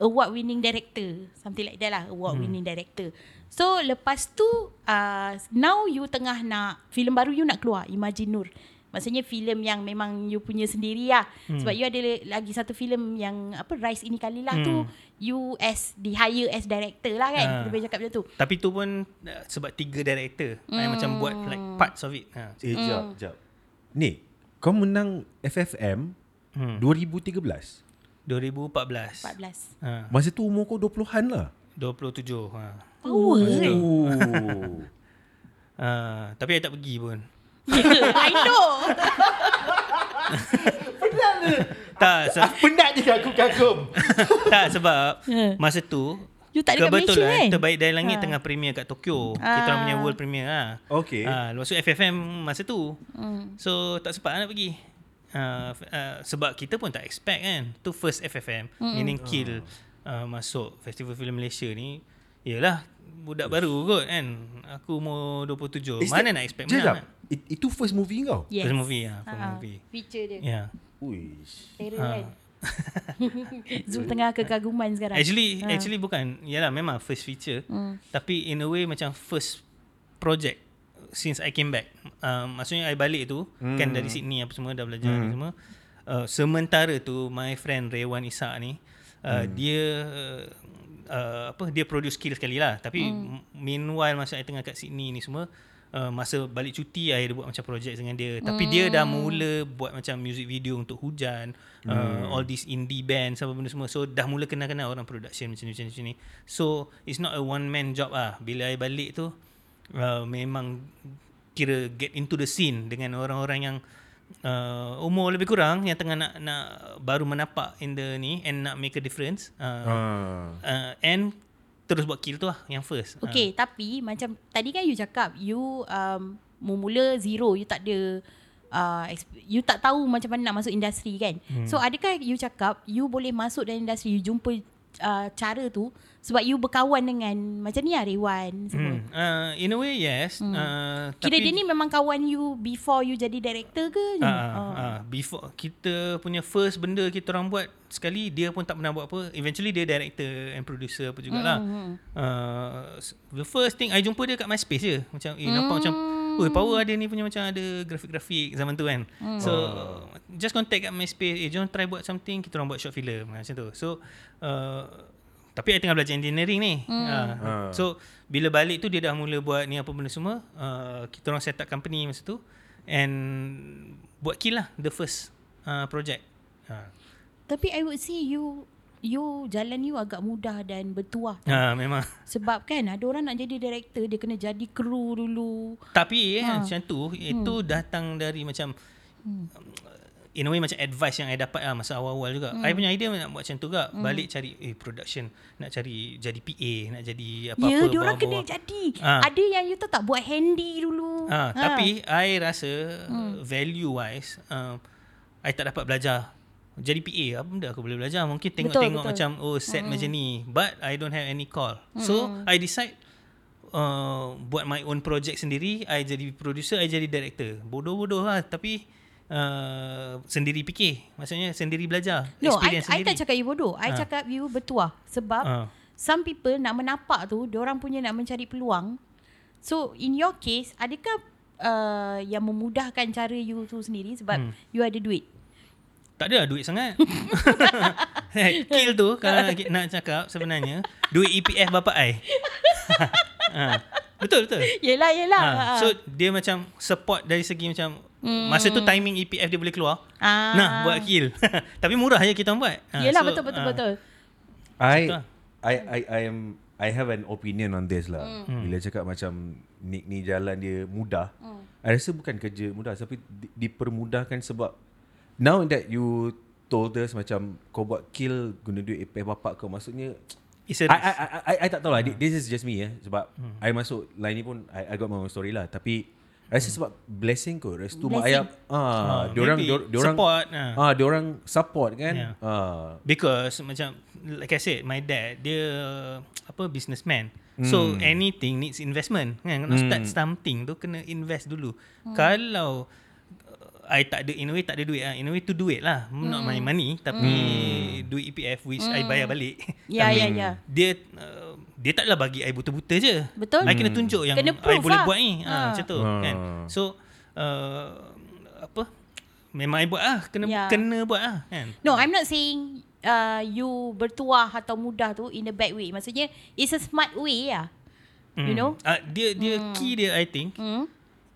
award winning director. Something like that lah, award hmm. winning director. So lepas tu uh, now you tengah nak filem baru you nak keluar Imagine Nur. Maksudnya filem yang memang you punya sendiri lah. Hmm. Sebab you ada lagi satu filem yang apa Rise ini kali lah hmm. tu you as di hire as director lah kan. Ah. Kita boleh cakap macam tu. Tapi tu pun uh, Sebab tiga director I macam buat like parts of it ha. Eh, jap, jap. Ni, kau menang FFM Hmm. 2013. 2014 14. ha. Masa tu umur kau 20-an lah. 27 ha. Power kan? Oh. Ha. Tapi I tak pergi pun I know. Tak se- Penat je aku kagum. Tak sebab Ha. Masa tu You tak dekat Malaysia Kebetulan kan? Terbaik dari Langit Ha. tengah premier kat Tokyo Ah. Kita orang punya world premier lah Okay. ha, Lepas tu FFM masa tu Hmm. So tak sempat nak pergi uh, uh, Sebab kita pun tak expect kan Tu first FFM Hmm. Meaning Kill uh, Masuk Festival Film Malaysia ni Yelah Budak baru kot kan Aku umur 27 Is Mana that- nak expect menang jap. It, itu first movie kau? Yes. First movie lah First Ha-ha. movie Feature dia. Ya yeah. Uish. Terror Ha. kan. Zul tengah kekaguman sekarang. Actually Ha. actually bukan Yalah memang first feature Hmm. Tapi in a way macam first project since I came back. Um, maksudnya I balik tu hmm. kan dari Sydney apa semua dah belajar hmm. ni semua. Uh, sementara tu my friend Rewan Isak ni uh, hmm. dia uh, apa dia produce skill sekali lah. Tapi hmm. meanwhile masa I tengah kat Sydney ni semua Uh, masa balik cuti I ada buat macam project dengan dia. Tapi dia dah mula buat macam music video untuk hujan uh, All these indie bands apa benda semua. So dah mula kenal-kenal orang production macam ni, macam ni, macam ni. So it's not a one man job ah. Bila I balik tu uh, Memang kira get into the scene Dengan orang-orang yang uh, umur lebih kurang Yang tengah nak nak baru menapak in the ni And nak make a difference uh, Ah. uh, And terus buat kill tu lah yang first Okay, tapi macam tadi kan you cakap you um, mula zero, you tak ada uh, you tak tahu macam mana nak masuk industri kan. Hmm. So adakah you cakap you boleh masuk dalam industri, you jumpa uh, cara tu sebab you berkawan dengan macam ni lah Rewan semua. Hmm. Uh, in a way yes. Hmm. Uh, Kira tapi, dia ni memang kawan you before you jadi director ke? Oh. uh, uh, before kita punya first benda kita orang buat sekali dia pun tak pernah buat apa. Eventually dia director and producer apa jugalah. Hmm, hmm. Uh, the first thing I jumpa dia kat MySpace je. Macam eh nampak macam Oh, power ada ni punya macam ada grafik-grafik zaman tu kan. So just contact kat MySpace, eh jom try buat something, kita orang buat short film macam tu. So uh, tapi I tengah belajar engineering ni. Uh, so bila balik tu dia dah mula buat ni apa benda semua. Uh, kita orang set up company masa tu and buat kill lah the first uh, project. Uh. Tapi I would say you you jalan you agak mudah dan bertuah. Ha, memang. Sebab kan ada orang nak jadi director dia kena jadi kru dulu. Tapi eh, Ha. macam tu itu datang dari macam in a way macam advice yang I dapat lah masa awal-awal juga. I punya idea nak buat macam tu juga. Balik cari eh production, nak cari jadi PA, nak jadi apa-apa. ya, dia orang kena jadi. Ah. Ada yang you tahu tak buat handy dulu. Ha, tapi I rasa value wise uh, I tak dapat belajar jadi PA apa benda aku boleh belajar mungkin tengok-tengok betul. macam oh set macam ni but I don't have any call so I decide uh, buat my own project sendiri I jadi producer I jadi director bodoh-bodoh lah tapi uh, sendiri fikir maksudnya sendiri belajar No, I, experience I sendiri tak cakap you bodoh. I Ah. cakap you bertuah. Sebab Ah. some people nak menapak tu, orang punya nak mencari peluang. So, in your case, adakah uh, yang memudahkan cara you tu sendiri sebab Hmm. you ada duit? Tak ada lah duit sangat. Kill tu kalau nak, cakap sebenarnya duit EPF bapak I. ha. Betul betul. Yelah, yelah. Ha. So dia macam support dari segi macam masa tu timing EPF dia boleh keluar. Ah. Nah buat kill. Tapi murah je kita buat. Ha, Yelah, so, betul, betul, ha. betul. I lah. I I I am I have an opinion on this lah. Hmm. Mm. Bila cakap macam Nick ni jalan dia mudah. Hmm. Mm. I rasa bukan kerja mudah tapi di- dipermudahkan sebab now that you told us macam kau buat kill guna duit APF bapak kau maksudnya I. I, I, I, I tak tahu lah. This is just me eh. Sebab Hmm. I masuk line ni pun I, I got my own story lah. Tapi rasa sebab blessing kot. Restu mak Blessing. ayah. Ah, Ah, diorang, maybe dior- diorang support, ah. Ah, diorang support kan. Yeah. Ah. Because macam like I said my dad dia apa businessman. So anything needs investment kan. Nak start something tu kena invest dulu. Kalau uh, I tak ada in a way tak ada duit lah. In a way tu duit lah. Not my money tapi duit EPF which I bayar balik. Ya, Tapi ya, ya. Dia uh, dia taklah bagi I buta-buta je. Betul. I kena tunjuk yang Kena I proof boleh lah. buat ni. Ha, Ha. macam tu Ah. kan. So uh, apa Memang I buat lah Kena Ya. kena buat lah kan No, I'm not saying uh, you bertuah atau mudah tu in a bad way. Maksudnya, it's a smart way lah. You know? Uh, dia dia key dia I think Hmm?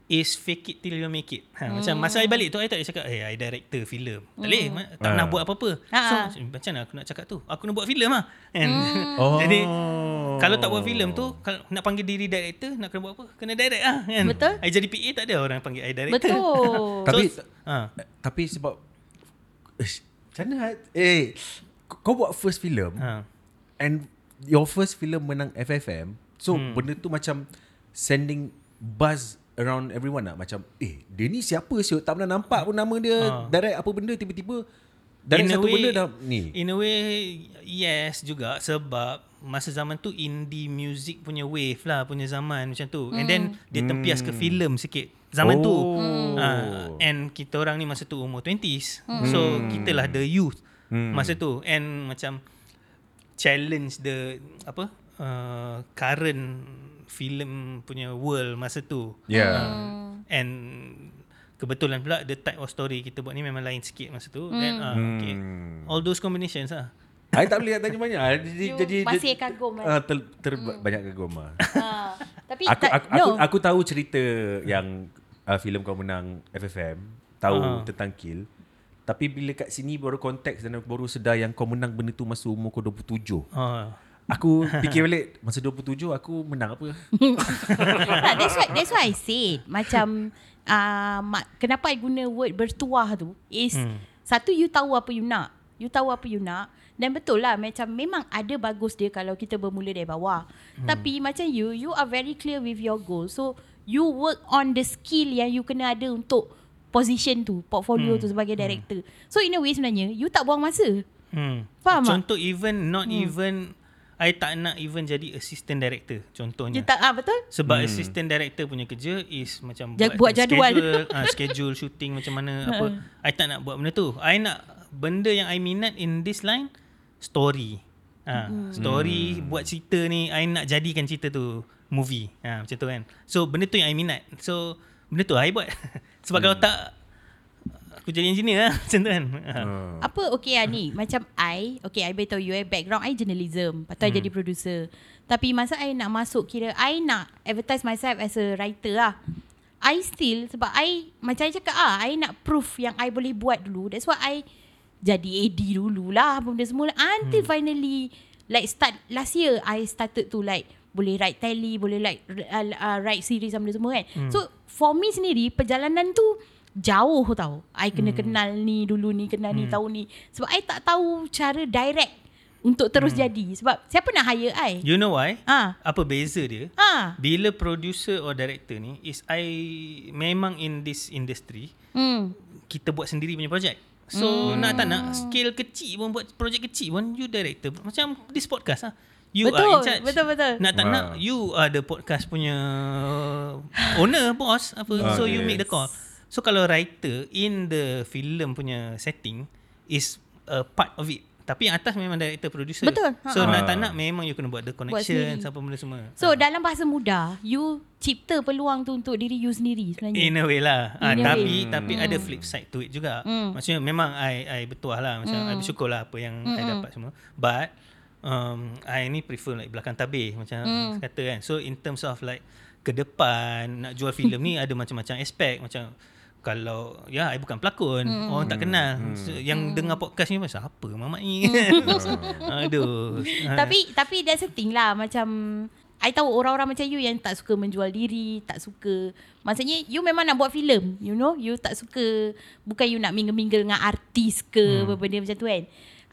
Is fake it till you make it. Ha, macam masa I balik tu I tak boleh cakap, "Hey, I director filem." Tak boleh, ma- tak nak Ah. buat apa-apa. Ha, So ha. macam mana aku nak cakap tu? Aku nak buat filem lah. Kan? Oh. Jadi kalau tak buat filem tu, kalau nak panggil diri director, nak kena buat apa? Kena direct lah kan. Betul. I jadi PA tak ada orang panggil I director. Betul. Tapi ha. tapi sebab macam mana eh kau buat first film ha. and your first film menang FFM so hmm. benda tu macam sending buzz around everyone lah macam eh dia ni siapa siut tak pernah nampak pun nama dia Ah. direct apa benda tiba-tiba direct In a satu way- benda dah ni In a way yes juga sebab masa zaman tu indie music punya wave lah punya zaman macam tu. And then dia tempias ke filem sikit zaman tu. Oh. Uh, and kita orang ni masa tu umur 20s. So kita lah the youth masa tu and macam challenge the apa uh, current film punya world masa tu. yeah And kebetulan pula the type of story kita buat ni memang lain sikit masa tu. Then uh, okay. Hmm. All those combinations lah. I tak boleh nak tanya banyak ah. jadi You jadi masih kagum, ah, ter, ter banyak kagum ah. Ha. Tapi aku, tak, aku, no. aku, aku tahu cerita yang uh, filem kau menang FFM tahu Ah. uh. tentang Kill tapi bila kat sini baru konteks dan aku baru sedar yang kau menang benda tu masa umur kau 27 Uh, aku fikir balik masa 27 aku menang apa tak, that's why that's why I said macam uh, ma- kenapa I guna word bertuah tu is hmm. satu you tahu apa you nak. You tahu apa you nak dan betul lah macam memang ada bagus dia kalau kita bermula dari bawah. Hmm. Tapi macam you you are very clear with your goal. So you work on the skill yang you kena ada untuk position tu, portfolio hmm. tu sebagai director. So in a way sebenarnya you tak buang masa. hmm. Faham tak? Contoh even not hmm. even I tak nak even jadi assistant director contohnya. Tak ah betul? Sebab hmm. assistant director punya kerja is macam Ja- buat jadual. schedule, uh, schedule shooting macam mana apa. I tak nak buat benda tu. I nak benda yang I minat in this line story. Ha, hmm. story hmm. buat cerita ni I nak jadikan cerita tu movie. Ha, macam tu kan. So benda tu yang I minat. So benda tu I buat. Sebab kalau tak aku jadi engineer lah macam tu kan. Ah. Apa? Okay lah ni Macam I Okay I beritahu you eh. Background I journalism. Lepas tu I jadi producer. Tapi masa I nak masuk Kira I nak advertise myself As a writer lah. I still Sebab I Macam I cakap ah, I nak proof Yang I boleh buat dulu. That's why I Jadi AD dululah Benda semua Until finally Like start Last year I started to like boleh write tele, boleh like uh, uh, write series sama semua kan. So for me sendiri perjalanan tu jauh tau. I kena hmm. kenal ni dulu ni, kenal hmm. ni, tahu ni. Sebab I tak tahu cara direct untuk terus hmm. jadi. Sebab siapa nak hire I? You know why? Ah. Apa beza dia? Ah. Bila producer or director ni is I memang in this industry Hmm. kita buat sendiri punya projek. So hmm. nak tak nak scale kecil pun buat projek kecil pun you director. Macam this podcast lah. You Betul, are in charge. betul, betul. Nak tak Wow. nak you are the podcast punya owner boss apa. Ah, so you make the call. So kalau writer in the film punya setting is a part of it. Tapi yang atas memang director producer. Betul. So Ha. nak tak nak memang you kena buat the connection sendiri. apa benda semua. So dalam bahasa mudah, you cipta peluang tu untuk diri you sendiri sebenarnya. In a way lah. Ah, In a tapi way. tapi ada flip side to it juga. Hmm. Maksudnya memang I I bertuah lah. Macam I bersyukur lah apa yang I dapat semua. But um, I ni prefer like belakang tabir macam kata kan. So in terms of like ke depan nak jual filem ni ada macam-macam aspek macam kalau ya I bukan pelakon. Orang tak kenal. So, yang dengar podcast ni macam apa mamak ni? Aduh. Ah. Tapi tapi that's the thing lah. Macam I tahu orang-orang macam you yang tak suka menjual diri, tak suka. Maksudnya you memang nak buat filem, you know, you tak suka bukan you nak mingle-mingle dengan artis ke hmm. benda macam tu kan.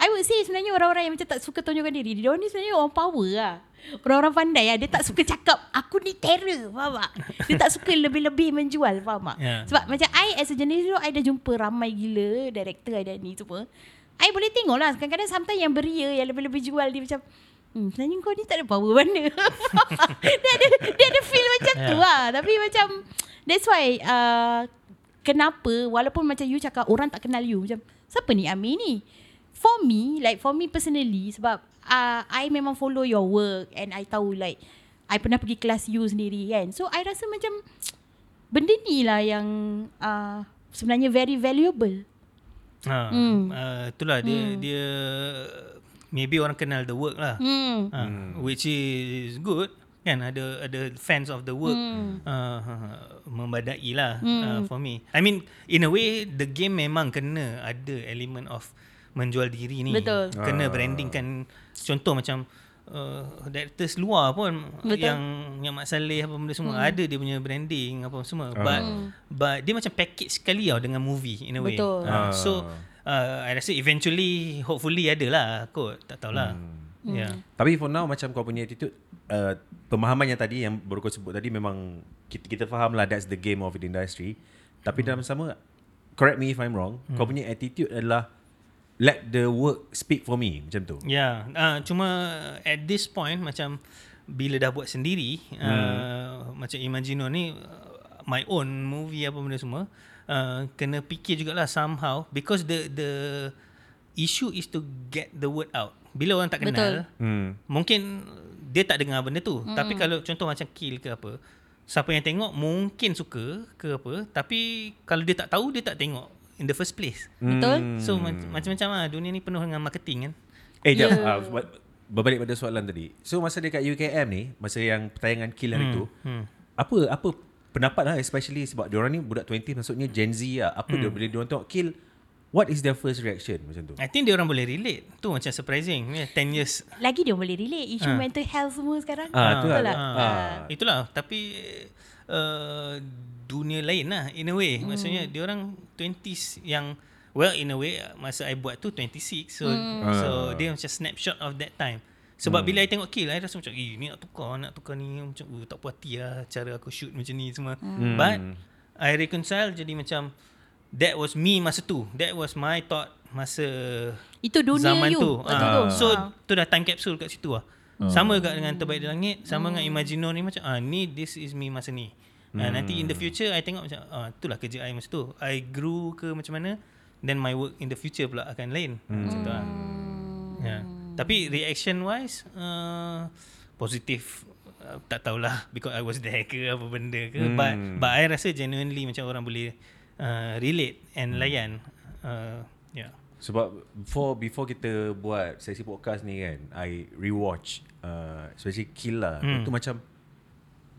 I would say sebenarnya orang-orang yang macam tak suka tunjukkan diri, dia ni sebenarnya orang power lah. Orang-orang pandai lah. Dia tak suka cakap, aku ni terror, faham tak? Dia tak suka lebih-lebih menjual, faham tak? Ya. Sebab macam I as a journalist tu, I dah jumpa ramai gila director I dah ni semua. I boleh tengok lah. Kadang-kadang sometimes yang beria, yang lebih-lebih jual dia macam, hmm, sebenarnya kau ni tak ada power mana. dia ada dia ada feel macam tu Ya. lah. Tapi macam, that's why, uh, kenapa, walaupun macam you cakap, orang tak kenal you. Macam, siapa ni Ami ni? For me, like for me personally, sebab uh, I memang follow your work and I tahu like, I pernah pergi kelas you sendiri kan. So, I rasa macam, benda ni lah yang uh, sebenarnya very valuable. Ha, Hmm. uh, itulah dia dia maybe orang kenal the work lah. Hmm. Ha, which is good kan ada ada fans of the work Hmm. uh, membadai lah uh, for me. I mean in a way the game memang kena ada element of menjual diri ni. Betul. Kena Ah. branding kan contoh macam uh, directors luar pun Betul. yang yang Mak Saleh apa benda semua ada dia punya branding apa semua but but dia macam package sekali tau dengan movie in a way. Betul. Uh, Ah. so uh, I rasa eventually hopefully ada lah kot tak tahulah. Hmm. Yeah. Tapi for now macam kau punya attitude uh, pemahaman yang tadi yang baru kau sebut tadi memang kita, kita faham lah that's the game of the industry. Tapi dalam sama correct me if I'm wrong, kau punya attitude adalah let the work speak for me macam tu. Ya, yeah. uh, cuma at this point macam bila dah buat sendiri, hmm. uh, macam Imagino ni uh, my own movie apa benda semua, uh, kena fikir jugalah somehow because the the issue is to get the word out. Bila orang tak kenal, Betul. Hmm. mungkin dia tak dengar benda tu. Hmm. Tapi kalau contoh macam kill ke apa, siapa yang tengok mungkin suka ke apa, tapi kalau dia tak tahu dia tak tengok in the first place. Betul? So mac- macam-macam lah dunia ni penuh dengan marketing kan. Eh, jap. Ya. Uh, ber- berbalik pada soalan tadi. So masa dia kat UKM ni, masa yang pertayangan kill hari tu, hmm. apa apa pendapat lah especially sebab diorang ni budak 20 maksudnya Gen Z lah. Apa dia bila diorang tengok kill, what is their first reaction macam tu? I think dia orang boleh relate. Tu macam surprising. Yeah, 10 years. Lagi dia boleh relate Isu Ah. mental health semua sekarang Ah, tu Betul lah. tak? Ah. Ah. Itulah. Tapi uh, dunia lain lah in a way. Maksudnya dia orang 20s yang well in a way masa I buat tu 26. So so Ah. dia macam snapshot of that time. Sebab bila I tengok kill I rasa macam eh ni nak tukar nak tukar ni macam uh, tak puas hati lah cara aku shoot macam ni semua. But I reconcile jadi macam that was me masa tu. That was my thought masa Itu dunia zaman you tu. Tu So tu dah time capsule kat situ lah. Sama juga dengan Terbaik di Langit, sama dengan Imagino ni macam ah ni this is me masa ni. Ah, nanti in the future I tengok macam ah itulah kerja I masa tu. I grew ke macam mana then my work in the future pula akan lain. Macam tu lah. Ya. Tapi reaction wise uh, positif uh, tak tahulah because I was there ke apa benda ke hmm. but but I rasa genuinely macam orang boleh uh, relate and layan uh, yeah Sebab before before kita buat sesi podcast ni kan, I rewatch uh, especially Kill lah. Hmm. Itu macam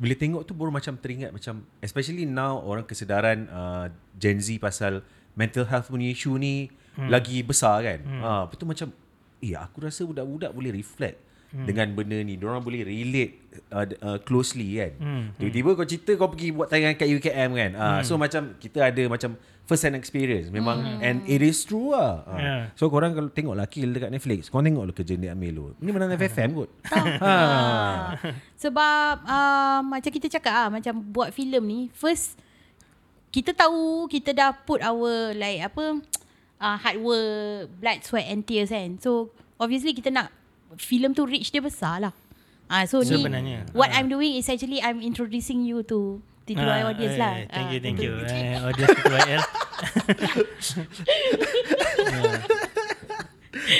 bila tengok tu baru macam teringat macam especially now orang kesedaran uh, Gen Z pasal mental health punya isu ni hmm. lagi besar kan. Hmm. Ah, betul macam eh aku rasa budak-budak boleh reflect hmm. dengan benda ni. Diorang boleh relate uh, uh, closely kan. Hmm. Tiba-tiba kau cerita kau pergi buat tayangan kat UKM kan. Uh, hmm. So macam kita ada macam first hand experience. Memang hmm. and it is true lah. Uh. Yeah. So korang kalau tengok lah Kill dekat Netflix. Kau tengok lah kerja Nick Amil tu. Ini mana FFM kot. ha. Sebab uh, macam kita cakap ah macam buat filem ni first kita tahu kita dah put our like apa uh, hard work, blood, sweat and tears kan. So obviously kita nak filem tu reach dia besar lah. Ah so Sebenarnya. ni what Ah. I'm doing is actually I'm introducing you to TTY Ah, audience eh, lah. Thank you, Ah, thank you. Eh, audience TYL.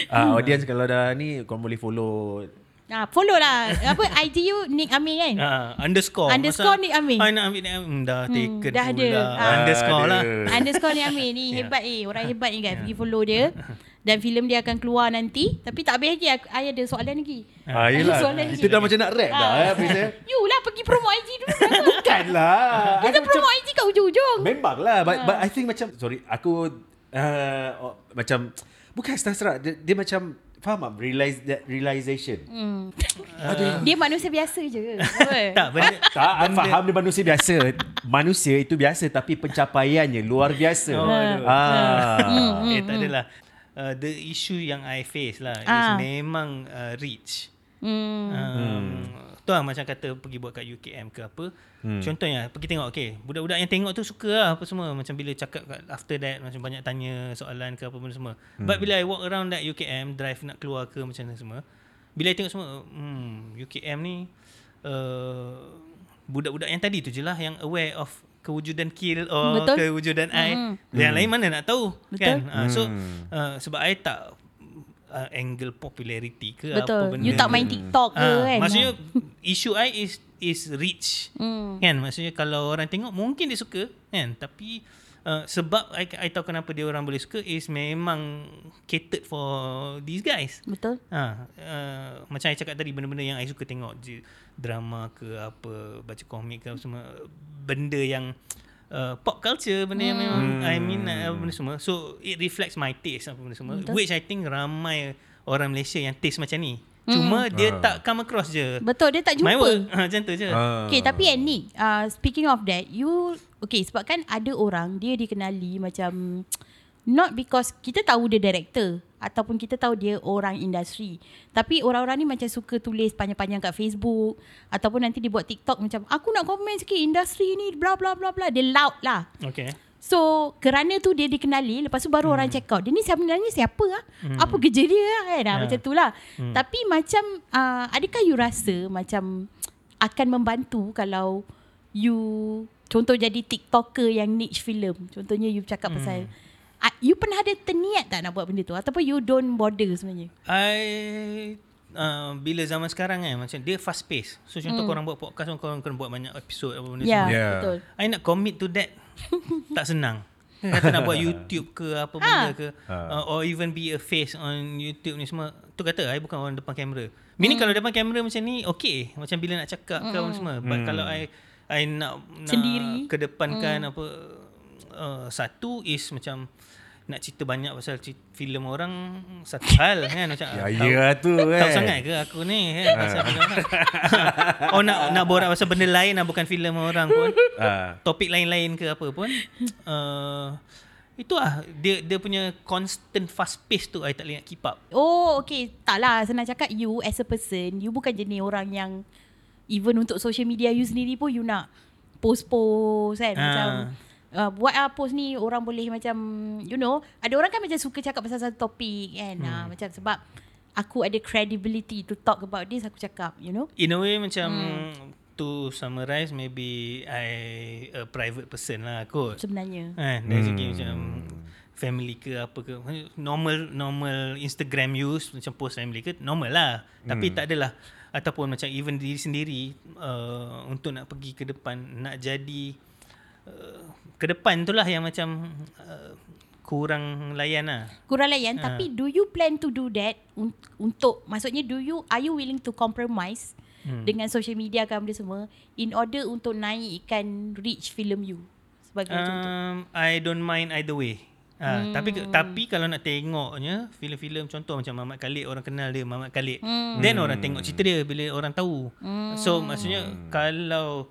Ah, audience kalau dah ni kau boleh follow Ah, follow lah. Apa IG you Nick Amin kan? Ah, underscore. Underscore Masa- Nick Amin. Ah, nak ambil Nick Amin. Dah taken dah ada. pula. Ah. Underscore lah. Underscore ni Amin ni Ya. hebat eh orang hebat ni kan pergi follow dia dan filem dia akan keluar nanti tapi tak habis lagi aku- I ada soalan lagi Ah, yelah. soalan Kita lagi. dah macam nak rap dah Ah. eh, Hafiz, eh. you lah pergi promo IG dulu Bukan lah. kita promo IG kat ujung-ujung Memang lah but, Ah. but I think macam Sorry Aku uh, oh, Macam Bukan serak dia, dia macam Faham tak Realize, that realization hmm. Ada dia manusia biasa je? Tak, benda, tak, I faham dia manusia biasa. Manusia itu biasa tapi pencapaiannya luar biasa. Oh, aduh. ah. eh, tak adalah. Uh, the issue yang I face lah is Ah. memang uh, reach. hmm. Um, Tu lah macam kata pergi buat kat UKM ke apa. Hmm. Contohnya pergi tengok okay, budak-budak yang tengok tu suka lah apa semua macam bila cakap kat after that macam banyak tanya soalan ke apa benda semua. Hmm. But bila I walk around that UKM drive nak keluar ke macam mana semua. Bila I tengok semua hmm UKM ni uh, budak-budak yang tadi tu je lah yang aware of kewujudan kill or Betul. kewujudan I. Hmm. Yang lain mana nak tahu Betul. kan. Uh, so uh, sebab I tak uh, angle popularity ke apa betul benda you tak main TikTok ke Ah, kan Maksudnya isu I is is reach. Hmm. Kan maksudnya kalau orang tengok mungkin dia suka kan tapi uh, sebab I, I tahu kenapa dia orang boleh suka is memang catered for these guys. betul Ha, uh, macam I cakap tadi benda-benda yang I suka tengok je, drama ke apa, baca komik ke apa semua benda yang uh, pop culture benda yang memang I mean uh, benda semua. So it reflects my taste apa benda semua Betul. which I think ramai orang Malaysia yang taste macam ni. Cuma dia tak come across je. betul dia tak My jumpa work ha, macam tu je. Ah. Okay tapi Nick uh, Speaking of that You Okay sebab kan ada orang Dia dikenali macam Not because Kita tahu dia director Ataupun kita tahu dia orang industri Tapi orang-orang ni macam suka tulis Panjang-panjang kat Facebook Ataupun nanti dia buat TikTok Macam aku nak komen sikit Industri ni bla bla bla bla Dia loud lah Okay. So kerana tu dia dikenali Lepas tu baru hmm. orang check out Dia ni sebenarnya siapa lah hmm. Apa kerja dia lah kan yeah. Macam tu lah hmm. Tapi macam uh, Adakah you rasa Macam Akan membantu Kalau You Contoh jadi TikToker Yang niche film Contohnya you cakap hmm. pasal uh, You pernah ada terniat tak Nak buat benda tu Ataupun you don't bother sebenarnya I uh, bila zaman sekarang kan macam dia fast pace. So contoh korang buat podcast korang kena buat banyak episod apa benda. Ya yeah, semua. Yeah. betul I nak commit to that tak senang. Kata nak buat YouTube ke apa benda ke uh, or even be a face on YouTube ni semua. Tu kata I bukan orang depan kamera. Meaning kalau depan kamera macam ni okay. Macam bila nak cakap ke apa semua. But kalau I I nak, nak Sendiri. kedepankan apa uh, satu is macam nak cerita banyak pasal cerita, filem orang satu hal kan macam Ya, tahu- ya tu Tahu kan. sangat ke aku ni kan pasal filem orang. oh nak nak borak pasal benda lain lah bukan filem orang pun. Ah. Topik lain-lain ke apa pun. Uh, itu lah dia dia punya constant fast pace tu I tak boleh nak keep up. Oh okay Tak lah Senang cakap You as a person You bukan jenis orang yang Even untuk social media You sendiri pun You nak Post-post kan Ah. Macam uh, Buat lah post ni Orang boleh macam You know Ada orang kan macam Suka cakap pasal satu topik kan. Hmm. uh, Macam sebab Aku ada credibility To talk about this Aku cakap You know. In a way macam to summarize maybe I a private person lah kot. Sebenarnya. Kan dari segi macam family ke apa ke. Normal normal Instagram use macam post family ke normal lah. Tapi Hmm. tak adalah. Ataupun macam even diri sendiri uh, untuk nak pergi ke depan nak jadi uh, ke depan tu lah yang macam uh, kurang layan lah Kurang layan Ah. tapi do you plan to do that un- untuk maksudnya do you are you willing to compromise Hmm. dengan social media kan benda semua in order untuk naikkan reach film you sebagai contoh. Um, I don't mind either way. Ha, hmm. tapi tapi kalau nak tengoknya filem-filem contoh macam Mamat Khalid orang kenal dia Mamat Khalid. Hmm. Then orang tengok cerita dia bila orang tahu. Hmm. So maksudnya kalau uh,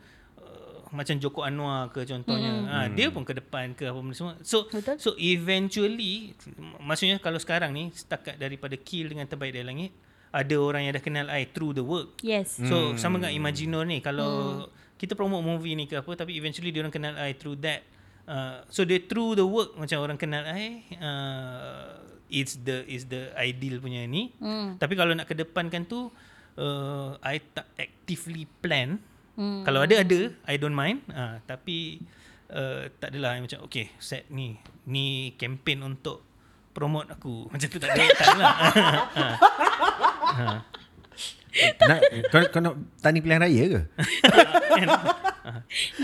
macam Joko Anwar ke contohnya hmm. ha, dia pun ke depan ke apa benda semua. So Betul. so eventually maksudnya kalau sekarang ni setakat daripada kill dengan terbaik dari langit ada orang yang dah kenal I through the work. Yes. So sama dengan Imaginor ni kalau kita promote movie ni ke apa tapi eventually dia orang kenal I through that. Uh, so dia through the work macam orang kenal I uh, it's the is the ideal punya ni. Hmm. Tapi kalau nak kedepankan tu uh, I tak actively plan. Hmm. Kalau ada ada I don't mind. Uh, tapi uh, tak adalah I macam okay set ni ni campaign untuk promote aku. Macam tu tak ada tak adalah. nak, kau, kau nak tani pilihan raya ke?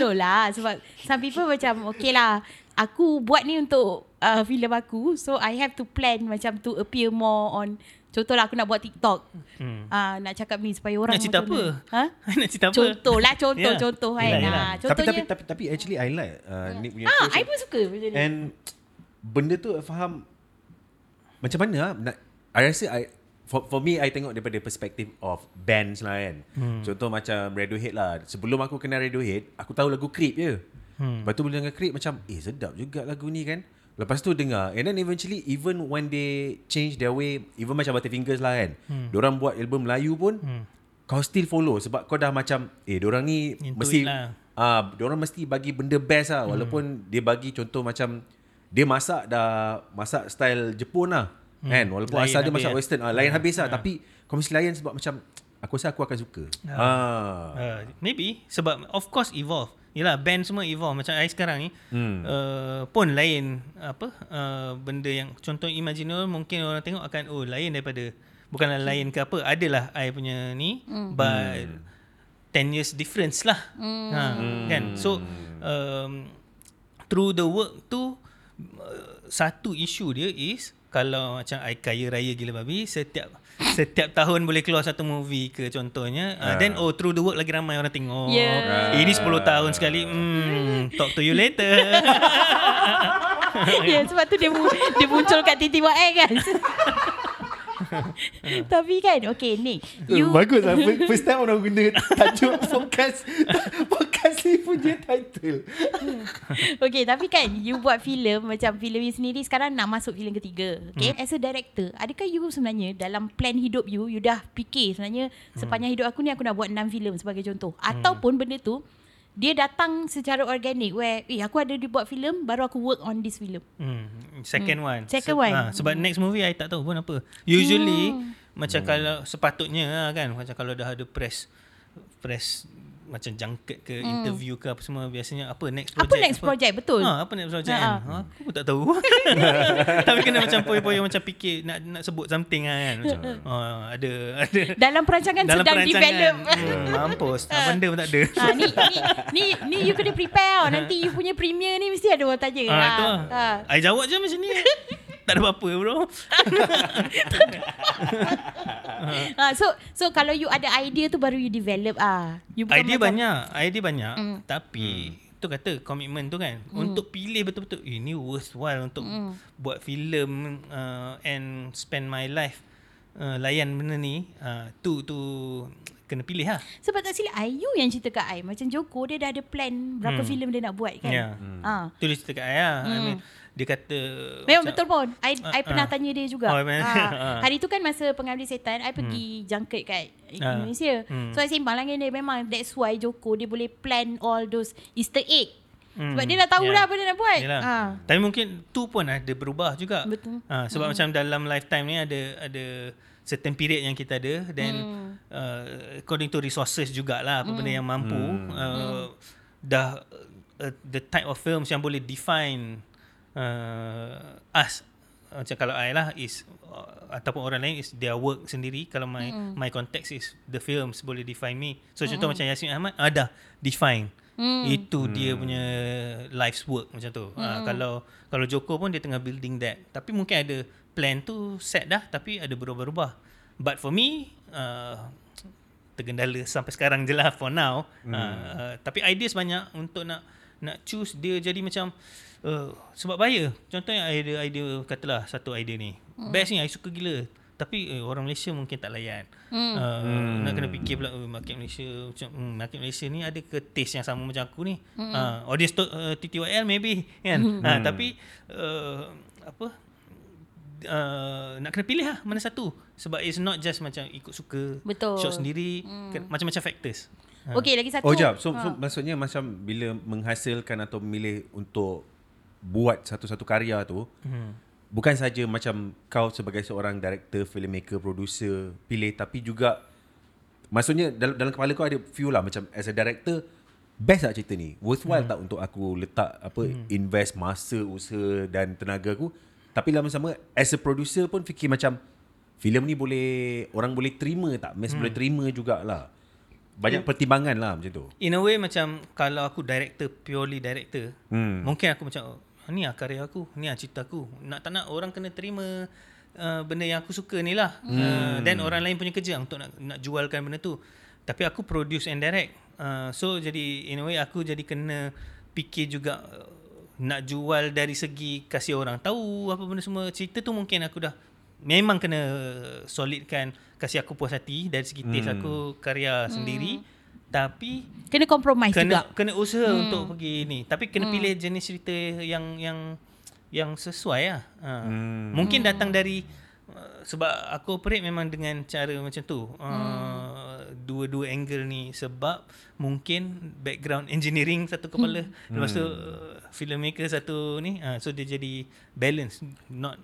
No lah sebab some people macam okay lah aku buat ni untuk uh, filem aku so I have to plan macam to appear more on contohlah aku nak buat TikTok Hmm. uh, nak cakap ni supaya orang Nak cerita apa? Ha? nak cerita apa? Contoh lah contoh Ya. contoh kan. Yelah, yelah. Ah, tapi, contohnya tapi tapi tapi actually I like uh, Nick punya ah. I pun suka macam ni. And benda tu I faham macam mana lah nak, I rasa I for, for me I tengok daripada perspektif of bands lah kan. Hmm. Contoh macam Radiohead lah. Sebelum aku kenal Radiohead, aku tahu lagu Creep je. Hmm. Lepas tu bila dengar Creep macam eh sedap juga lagu ni kan. Lepas tu dengar and then eventually even when they change their way even macam Butterfingers lah kan. Hmm. Diorang buat album Melayu pun hmm. kau still follow sebab kau dah macam eh diorang ni Into mesti lah. Ah, uh, orang mesti bagi benda best lah walaupun hmm. dia bagi contoh macam dia masak dah masak style Jepun lah. Hmm. Kan walaupun Lain asal dia masak kan? western ah lain habis lah tapi kau mesti layan sebab macam aku rasa aku akan suka. Ah. Uh, maybe sebab of course evolve. Yalah band semua evolve macam I sekarang ni Hmm. uh, pun lain apa uh, benda yang contoh Imaginal mungkin orang tengok akan oh lain daripada bukanlah lain ke apa adalah I punya ni but 10 years difference lah. Ha kan. So um, through the work tu uh, satu isu dia is kalau macam I kaya raya gila babi setiap setiap tahun boleh keluar satu movie ke contohnya uh, then oh through the work lagi ramai orang tengok Yeah. ini 10 tahun sekali hmm talk to you later ya sebab tu dia mu- dia muncul kat TTYL kan. Tapi kan okay Nick you Bagus lah. First- time orang guna Tajuk podcast. Podcast ni punya title. Okay tapi kan You buat filem Macam filem you sendiri Sekarang nak masuk filem ketiga Okay? Hmm. As a director Adakah you sebenarnya Dalam plan hidup you You dah fikir sebenarnya Sepanjang hidup aku ni Aku nak buat 6 filem Sebagai contoh? Ataupun benda tu Dia datang secara organik Where Eh aku ada dibuat filem Baru aku work on this filem. Hmm second one. Second one. ha, sebab next movie I tak tahu pun apa. Usually macam kalau sepatutnya lah kan macam kalau dah ada press press macam junket ke interview ke apa semua biasanya apa next project Apa next project Betul Ha, apa next project Ha, kan? Ha, aku pun tak tahu. Tapi kena macam poyo-poyo macam fikir nak nak sebut something lah kan. Macam, oh, ada ada Dalam perancangan dalam sedang perancangan. develop Hmm, mampus. Tak benda pun tak ada. ha, ni, ni, ni, ni you kena prepare tau. Nanti you punya premiere ni Mesti ada orang tanya Ha, tu ha, lah. ha. I jawab je macam ni. tak ada apa-apa bro. ha, So so kalau you ada idea tu Baru you develop ah. You Idea macam, banyak. Idea banyak. Hmm. Tapi tu kata komitmen tu kan untuk pilih betul-betul eh, ini worthwhile untuk Hmm. buat filem uh, and spend my life uh, layan benda ni uh, tu tu kena pilih lah Sebab tak silap I You yang cerita kat I Macam Joko Dia dah ada plan Berapa Hmm. filem dia nak buat kan Ya. ha. Tu dia cerita kat. I Hmm. mean, dia kata Memang macam- betul pun I, Ah, I pernah ah. tanya dia juga Oh. Ah. Hari tu kan masa Pengabdi Setan I pergi junket kat Ah. Indonesia Hmm. So I sembang lah dengan dia Memang that's why Joko Dia boleh plan all those Easter egg Hmm. Sebab dia dah tahu Ya. dah Apa dia nak buat ha. Tapi mungkin tu pun ada berubah juga. Betul. Ha, sebab hmm. macam dalam lifetime ni ada ada certain period yang kita ada then Hmm. uh, according to resources jugalah apa benda yang mampu uh, dah uh, the type of films yang boleh define uh, us macam kalau I lah is uh, ataupun orang lain is their work sendiri. Kalau my mm. my context is the films boleh define me. So contoh macam Yasin Ahmad ada define. Mm. itu dia punya life's work macam tu. Mm. uh, kalau kalau Joko pun dia tengah building that. Tapi mungkin ada plan tu set dah tapi ada berubah-ubah but for me uh, tergendala sampai sekarang je lah for now. Mm. uh, tapi ideas banyak untuk nak nak choose dia. Jadi macam uh, sebab bahaya contohnya idea idea katalah satu idea ni hmm. best ni I suka gila tapi eh, orang Malaysia mungkin tak layan hmm. Uh, hmm. nak kena fikir pula oh, market Malaysia macam hmm, market Malaysia ni ada ke taste yang sama macam aku ni hmm. uh, audience to, uh, TTYL maybe kan hmm. uh, tapi uh, apa uh, nak kena pilih lah mana satu sebab it's not just macam ikut suka Betul. shot sendiri hmm. macam-macam factors Okey lagi satu. Oh jap. So, so maksudnya macam bila menghasilkan atau memilih untuk buat satu-satu karya tu hmm. bukan saja macam kau sebagai seorang director, filmmaker, producer pilih tapi juga maksudnya dalam, dalam kepala kau ada view lah macam as a director best tak cerita ni? Worthwhile hmm. tak untuk aku letak apa hmm. invest masa, usaha dan tenaga aku? Tapi lama sama as a producer pun fikir macam filem ni boleh orang boleh terima tak? Mes hmm. boleh terima jugalah banyak pertimbangan lah macam tu. In a way macam kalau aku director purely director, hmm. mungkin aku macam oh, ni lah karya aku, ni lah cerita aku. Nak tak nak orang kena terima uh, benda yang aku suka ni lah. Hmm. Uh, orang lain punya kerja untuk nak nak jualkan benda tu. Tapi aku produce and direct. Uh, so jadi in a way aku jadi kena fikir juga uh, nak jual dari segi kasih orang tahu apa benda semua. Cerita tu mungkin aku dah memang kena solidkan kasih aku puas hati dari segi taste hmm. aku karya hmm. sendiri tapi kena compromise kena, juga kena usaha hmm. untuk pergi ni tapi kena hmm. pilih jenis cerita yang yang yang sesuai lah ha. hmm. mungkin datang dari uh, sebab aku operate memang dengan cara macam tu uh, hmm. dua-dua angle ni sebab mungkin background engineering satu kepala hmm. lepas tu uh, filmmaker satu ni uh, so dia jadi balance not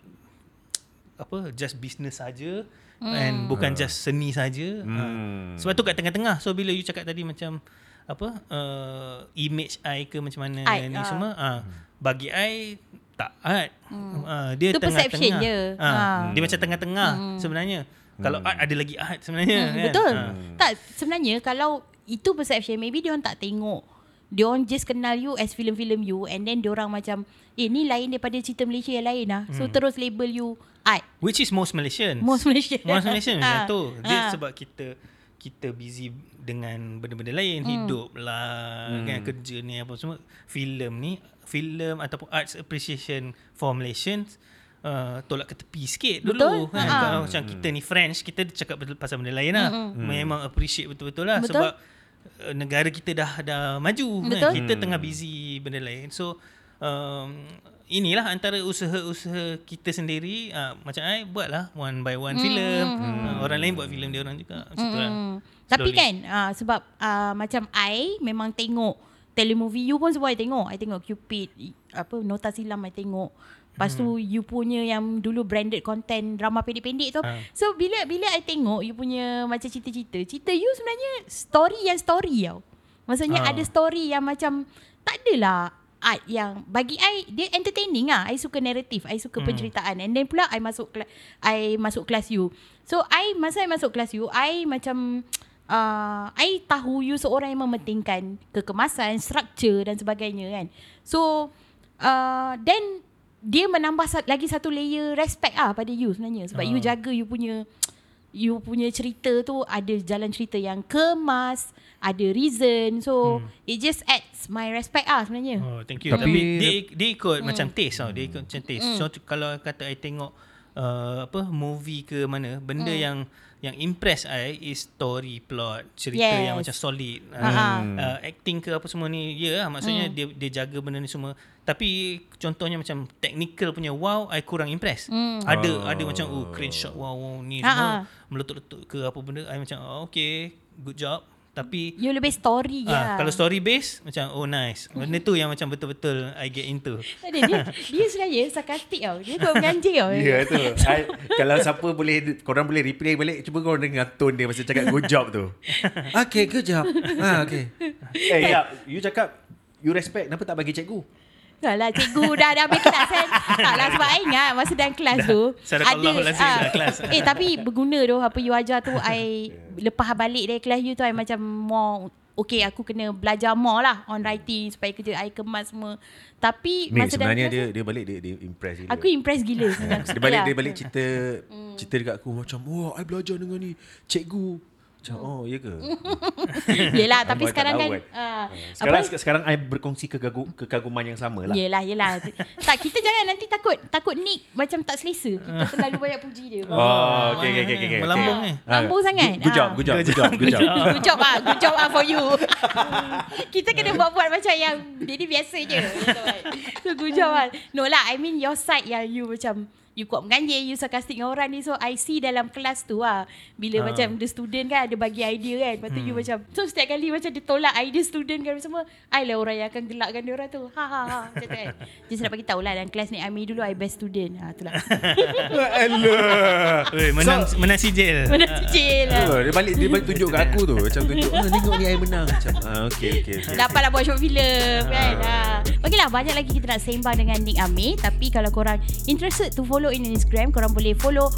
apa just business saja hmm. and bukan uh. just seni saja hmm. uh, sebab tu kat tengah-tengah so bila you cakap tadi macam apa uh, image I ke macam mana I, ni uh. semua uh, bagi I tak art hmm. uh, dia tengah-tengah je. Uh, uh. dia macam tengah-tengah hmm. sebenarnya kalau hmm. art ada lagi art sebenarnya hmm, kan? betul uh. tak sebenarnya kalau itu perception maybe dia orang tak tengok dia orang just kenal you as film-film you and then dia orang macam eh ni lain daripada cerita Malaysia yang lain lah so hmm. terus label you art. Which is most Malaysian. Most Malaysian. Most Malaysian macam ha. tu. Dia ha. sebab kita kita busy dengan benda-benda lain. Hmm. Hidup lah. Hmm. Kan, kerja ni apa semua. Filem ni. Filem ataupun arts appreciation for Malaysians. Uh, tolak ke tepi sikit dulu betul? kan ha. kalau macam kita ni French kita cakap pasal benda lain lah hmm. memang appreciate betul-betul lah betul? sebab negara kita dah dah maju kan? kita hmm. tengah busy benda lain so um, inilah antara usaha-usaha kita sendiri uh, macam ai buatlah one by one hmm. filem hmm. uh, orang lain buat filem dia orang juga macam hmm. lah tapi kan uh, sebab uh, macam ai memang tengok telemovie you pun semua I tengok I tengok Cupid apa Nota Silam I tengok Lepas tu hmm. you punya yang dulu branded content drama pendek-pendek tu. Ha. So bila bila I tengok you punya macam cerita-cerita, cerita you sebenarnya story yang story tau. Maksudnya ha. ada story yang macam tak adalah art yang bagi I dia entertaining ah. I suka naratif, I suka hmm. penceritaan. And then pula I masuk I masuk kelas you. So I masa I masuk kelas you, I macam uh, I tahu you seorang yang mementingkan kekemasan, structure dan sebagainya kan. So uh, then dia menambah lagi satu layer respect ah pada you sebenarnya sebab uh. you jaga you punya you punya cerita tu ada jalan cerita yang kemas, ada reason. So hmm. it just adds my respect ah sebenarnya. Oh, thank you. Tapi, Tapi dia, dia ikut hmm. macam taste tau. Dia ikut macam taste. Hmm. So kalau kata I tengok uh, apa movie ke mana, benda hmm. yang yang impress I is story plot cerita yes. yang macam solid uh, uh, acting ke apa semua ni ya yeah, maksudnya hmm. dia dia jaga benda ni semua tapi contohnya macam technical punya wow I kurang impress hmm. ada oh. ada macam oh crane shot wow, wow ni semua meletup-letup ke apa benda I macam oh, okay good job tapi You lebih story uh, Kalau story base Macam oh nice. Benda tu yang macam betul-betul I get into. Dia, dia, dia sebenarnya sarkastik tau. Dia kau menganjing tau. Ya yeah, tu I, Kalau siapa boleh Korang boleh replay balik Cuba korang dengar tone dia Masa cakap good job tu. Okay good job. Ha, okay. Eh hey, ya You cakap You respect Kenapa tak bagi cikgu Taklah cikgu dah dah habis kelas kan. Taklah sebab I ingat masa dalam kelas tu. Sadaqallahulazim ah, dalam kelas. Eh tapi berguna tu apa you ajar tu I lepas balik dari kelas you tu I macam more Okay aku kena belajar more lah on writing supaya kerja I kemas semua. Tapi Ni masa dalam sebenarnya kelas dia tu, dia balik dia, dia impress gila. Aku impress gila sebenarnya. dia balik dia balik cerita cerita dekat aku macam wah I belajar dengan ni cikgu. Macam oh ya ke? Yelah tapi Abang sekarang kan ah, Sekarang apa? sekarang I berkongsi kegagu, kekaguman yang sama lah. Yelah yelah Tak kita jangan nanti takut Takut Nick macam tak selesa Kita terlalu banyak puji dia Oh, okay, okay, okay, okay. Melambung okay. ni. Lambung sangat. Good, good job, good job, good job, good job. Good job ah, good job ah for you. kita kena buat-buat macam yang dia ni biasa je. So good job ah. No lah, I mean your side yang you macam you kuat menganjil, you sarcastic dengan orang ni. So I see dalam kelas tu lah. Bila Ah. macam the student kan ada bagi idea kan. Lepas tu you macam, so setiap kali macam dia tolak idea student kan semua. I lah orang yang akan gelakkan dia orang tu. Ha ha ha. Macam tu kan. Just nak bagi tahu lah dalam kelas ni Ami dulu I best student. Ha tu lah. Alah. Oi, menang menang sijil. Mana kecil lah. Oh, dia balik dia balik tunjuk kat aku tu macam tunjuk ah tengok ni I menang macam ah okey okey okey. Dapatlah buat short film kan. Ha. Okeylah banyak lagi kita nak sembang dengan Nick Amir tapi kalau korang interested to follow in Instagram korang boleh follow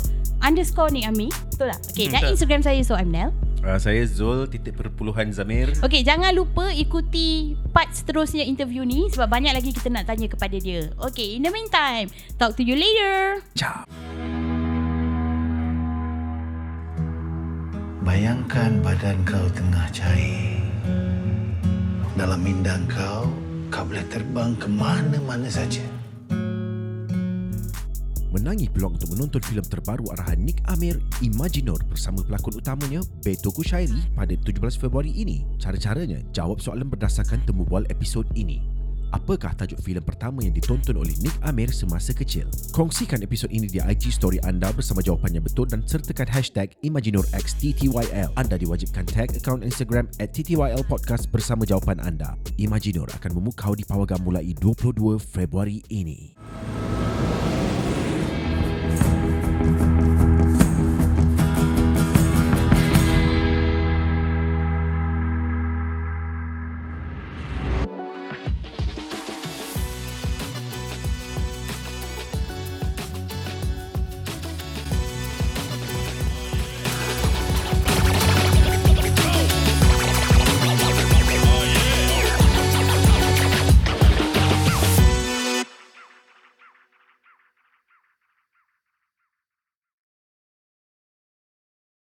underscore Nick Amir. Betul tak? Okay, dan betul. Instagram saya so I'm Nel. Uh, saya Zul titik perpuluhan Zamir. Okay, jangan lupa ikuti part seterusnya interview ni sebab banyak lagi kita nak tanya kepada dia. Okay, in the meantime, talk to you later. Ciao. Bayangkan badan kau tengah cair. Dalam minda kau, kau boleh terbang ke mana-mana saja. Menangi peluang untuk menonton filem terbaru arahan Nick Amir, Imaginor bersama pelakon utamanya Beto Kushairi pada 17 Februari ini. Cara-caranya, jawab soalan berdasarkan temu bual episod ini. Apakah tajuk filem pertama yang ditonton oleh Nick Amir semasa kecil? Kongsikan episod ini di IG story anda bersama jawapan yang betul dan sertakan hashtag ImaginorXTTYL. Anda diwajibkan tag akaun Instagram at TTYL Podcast bersama jawapan anda. Imaginor akan memukau di Pawagam mulai 22 Februari ini.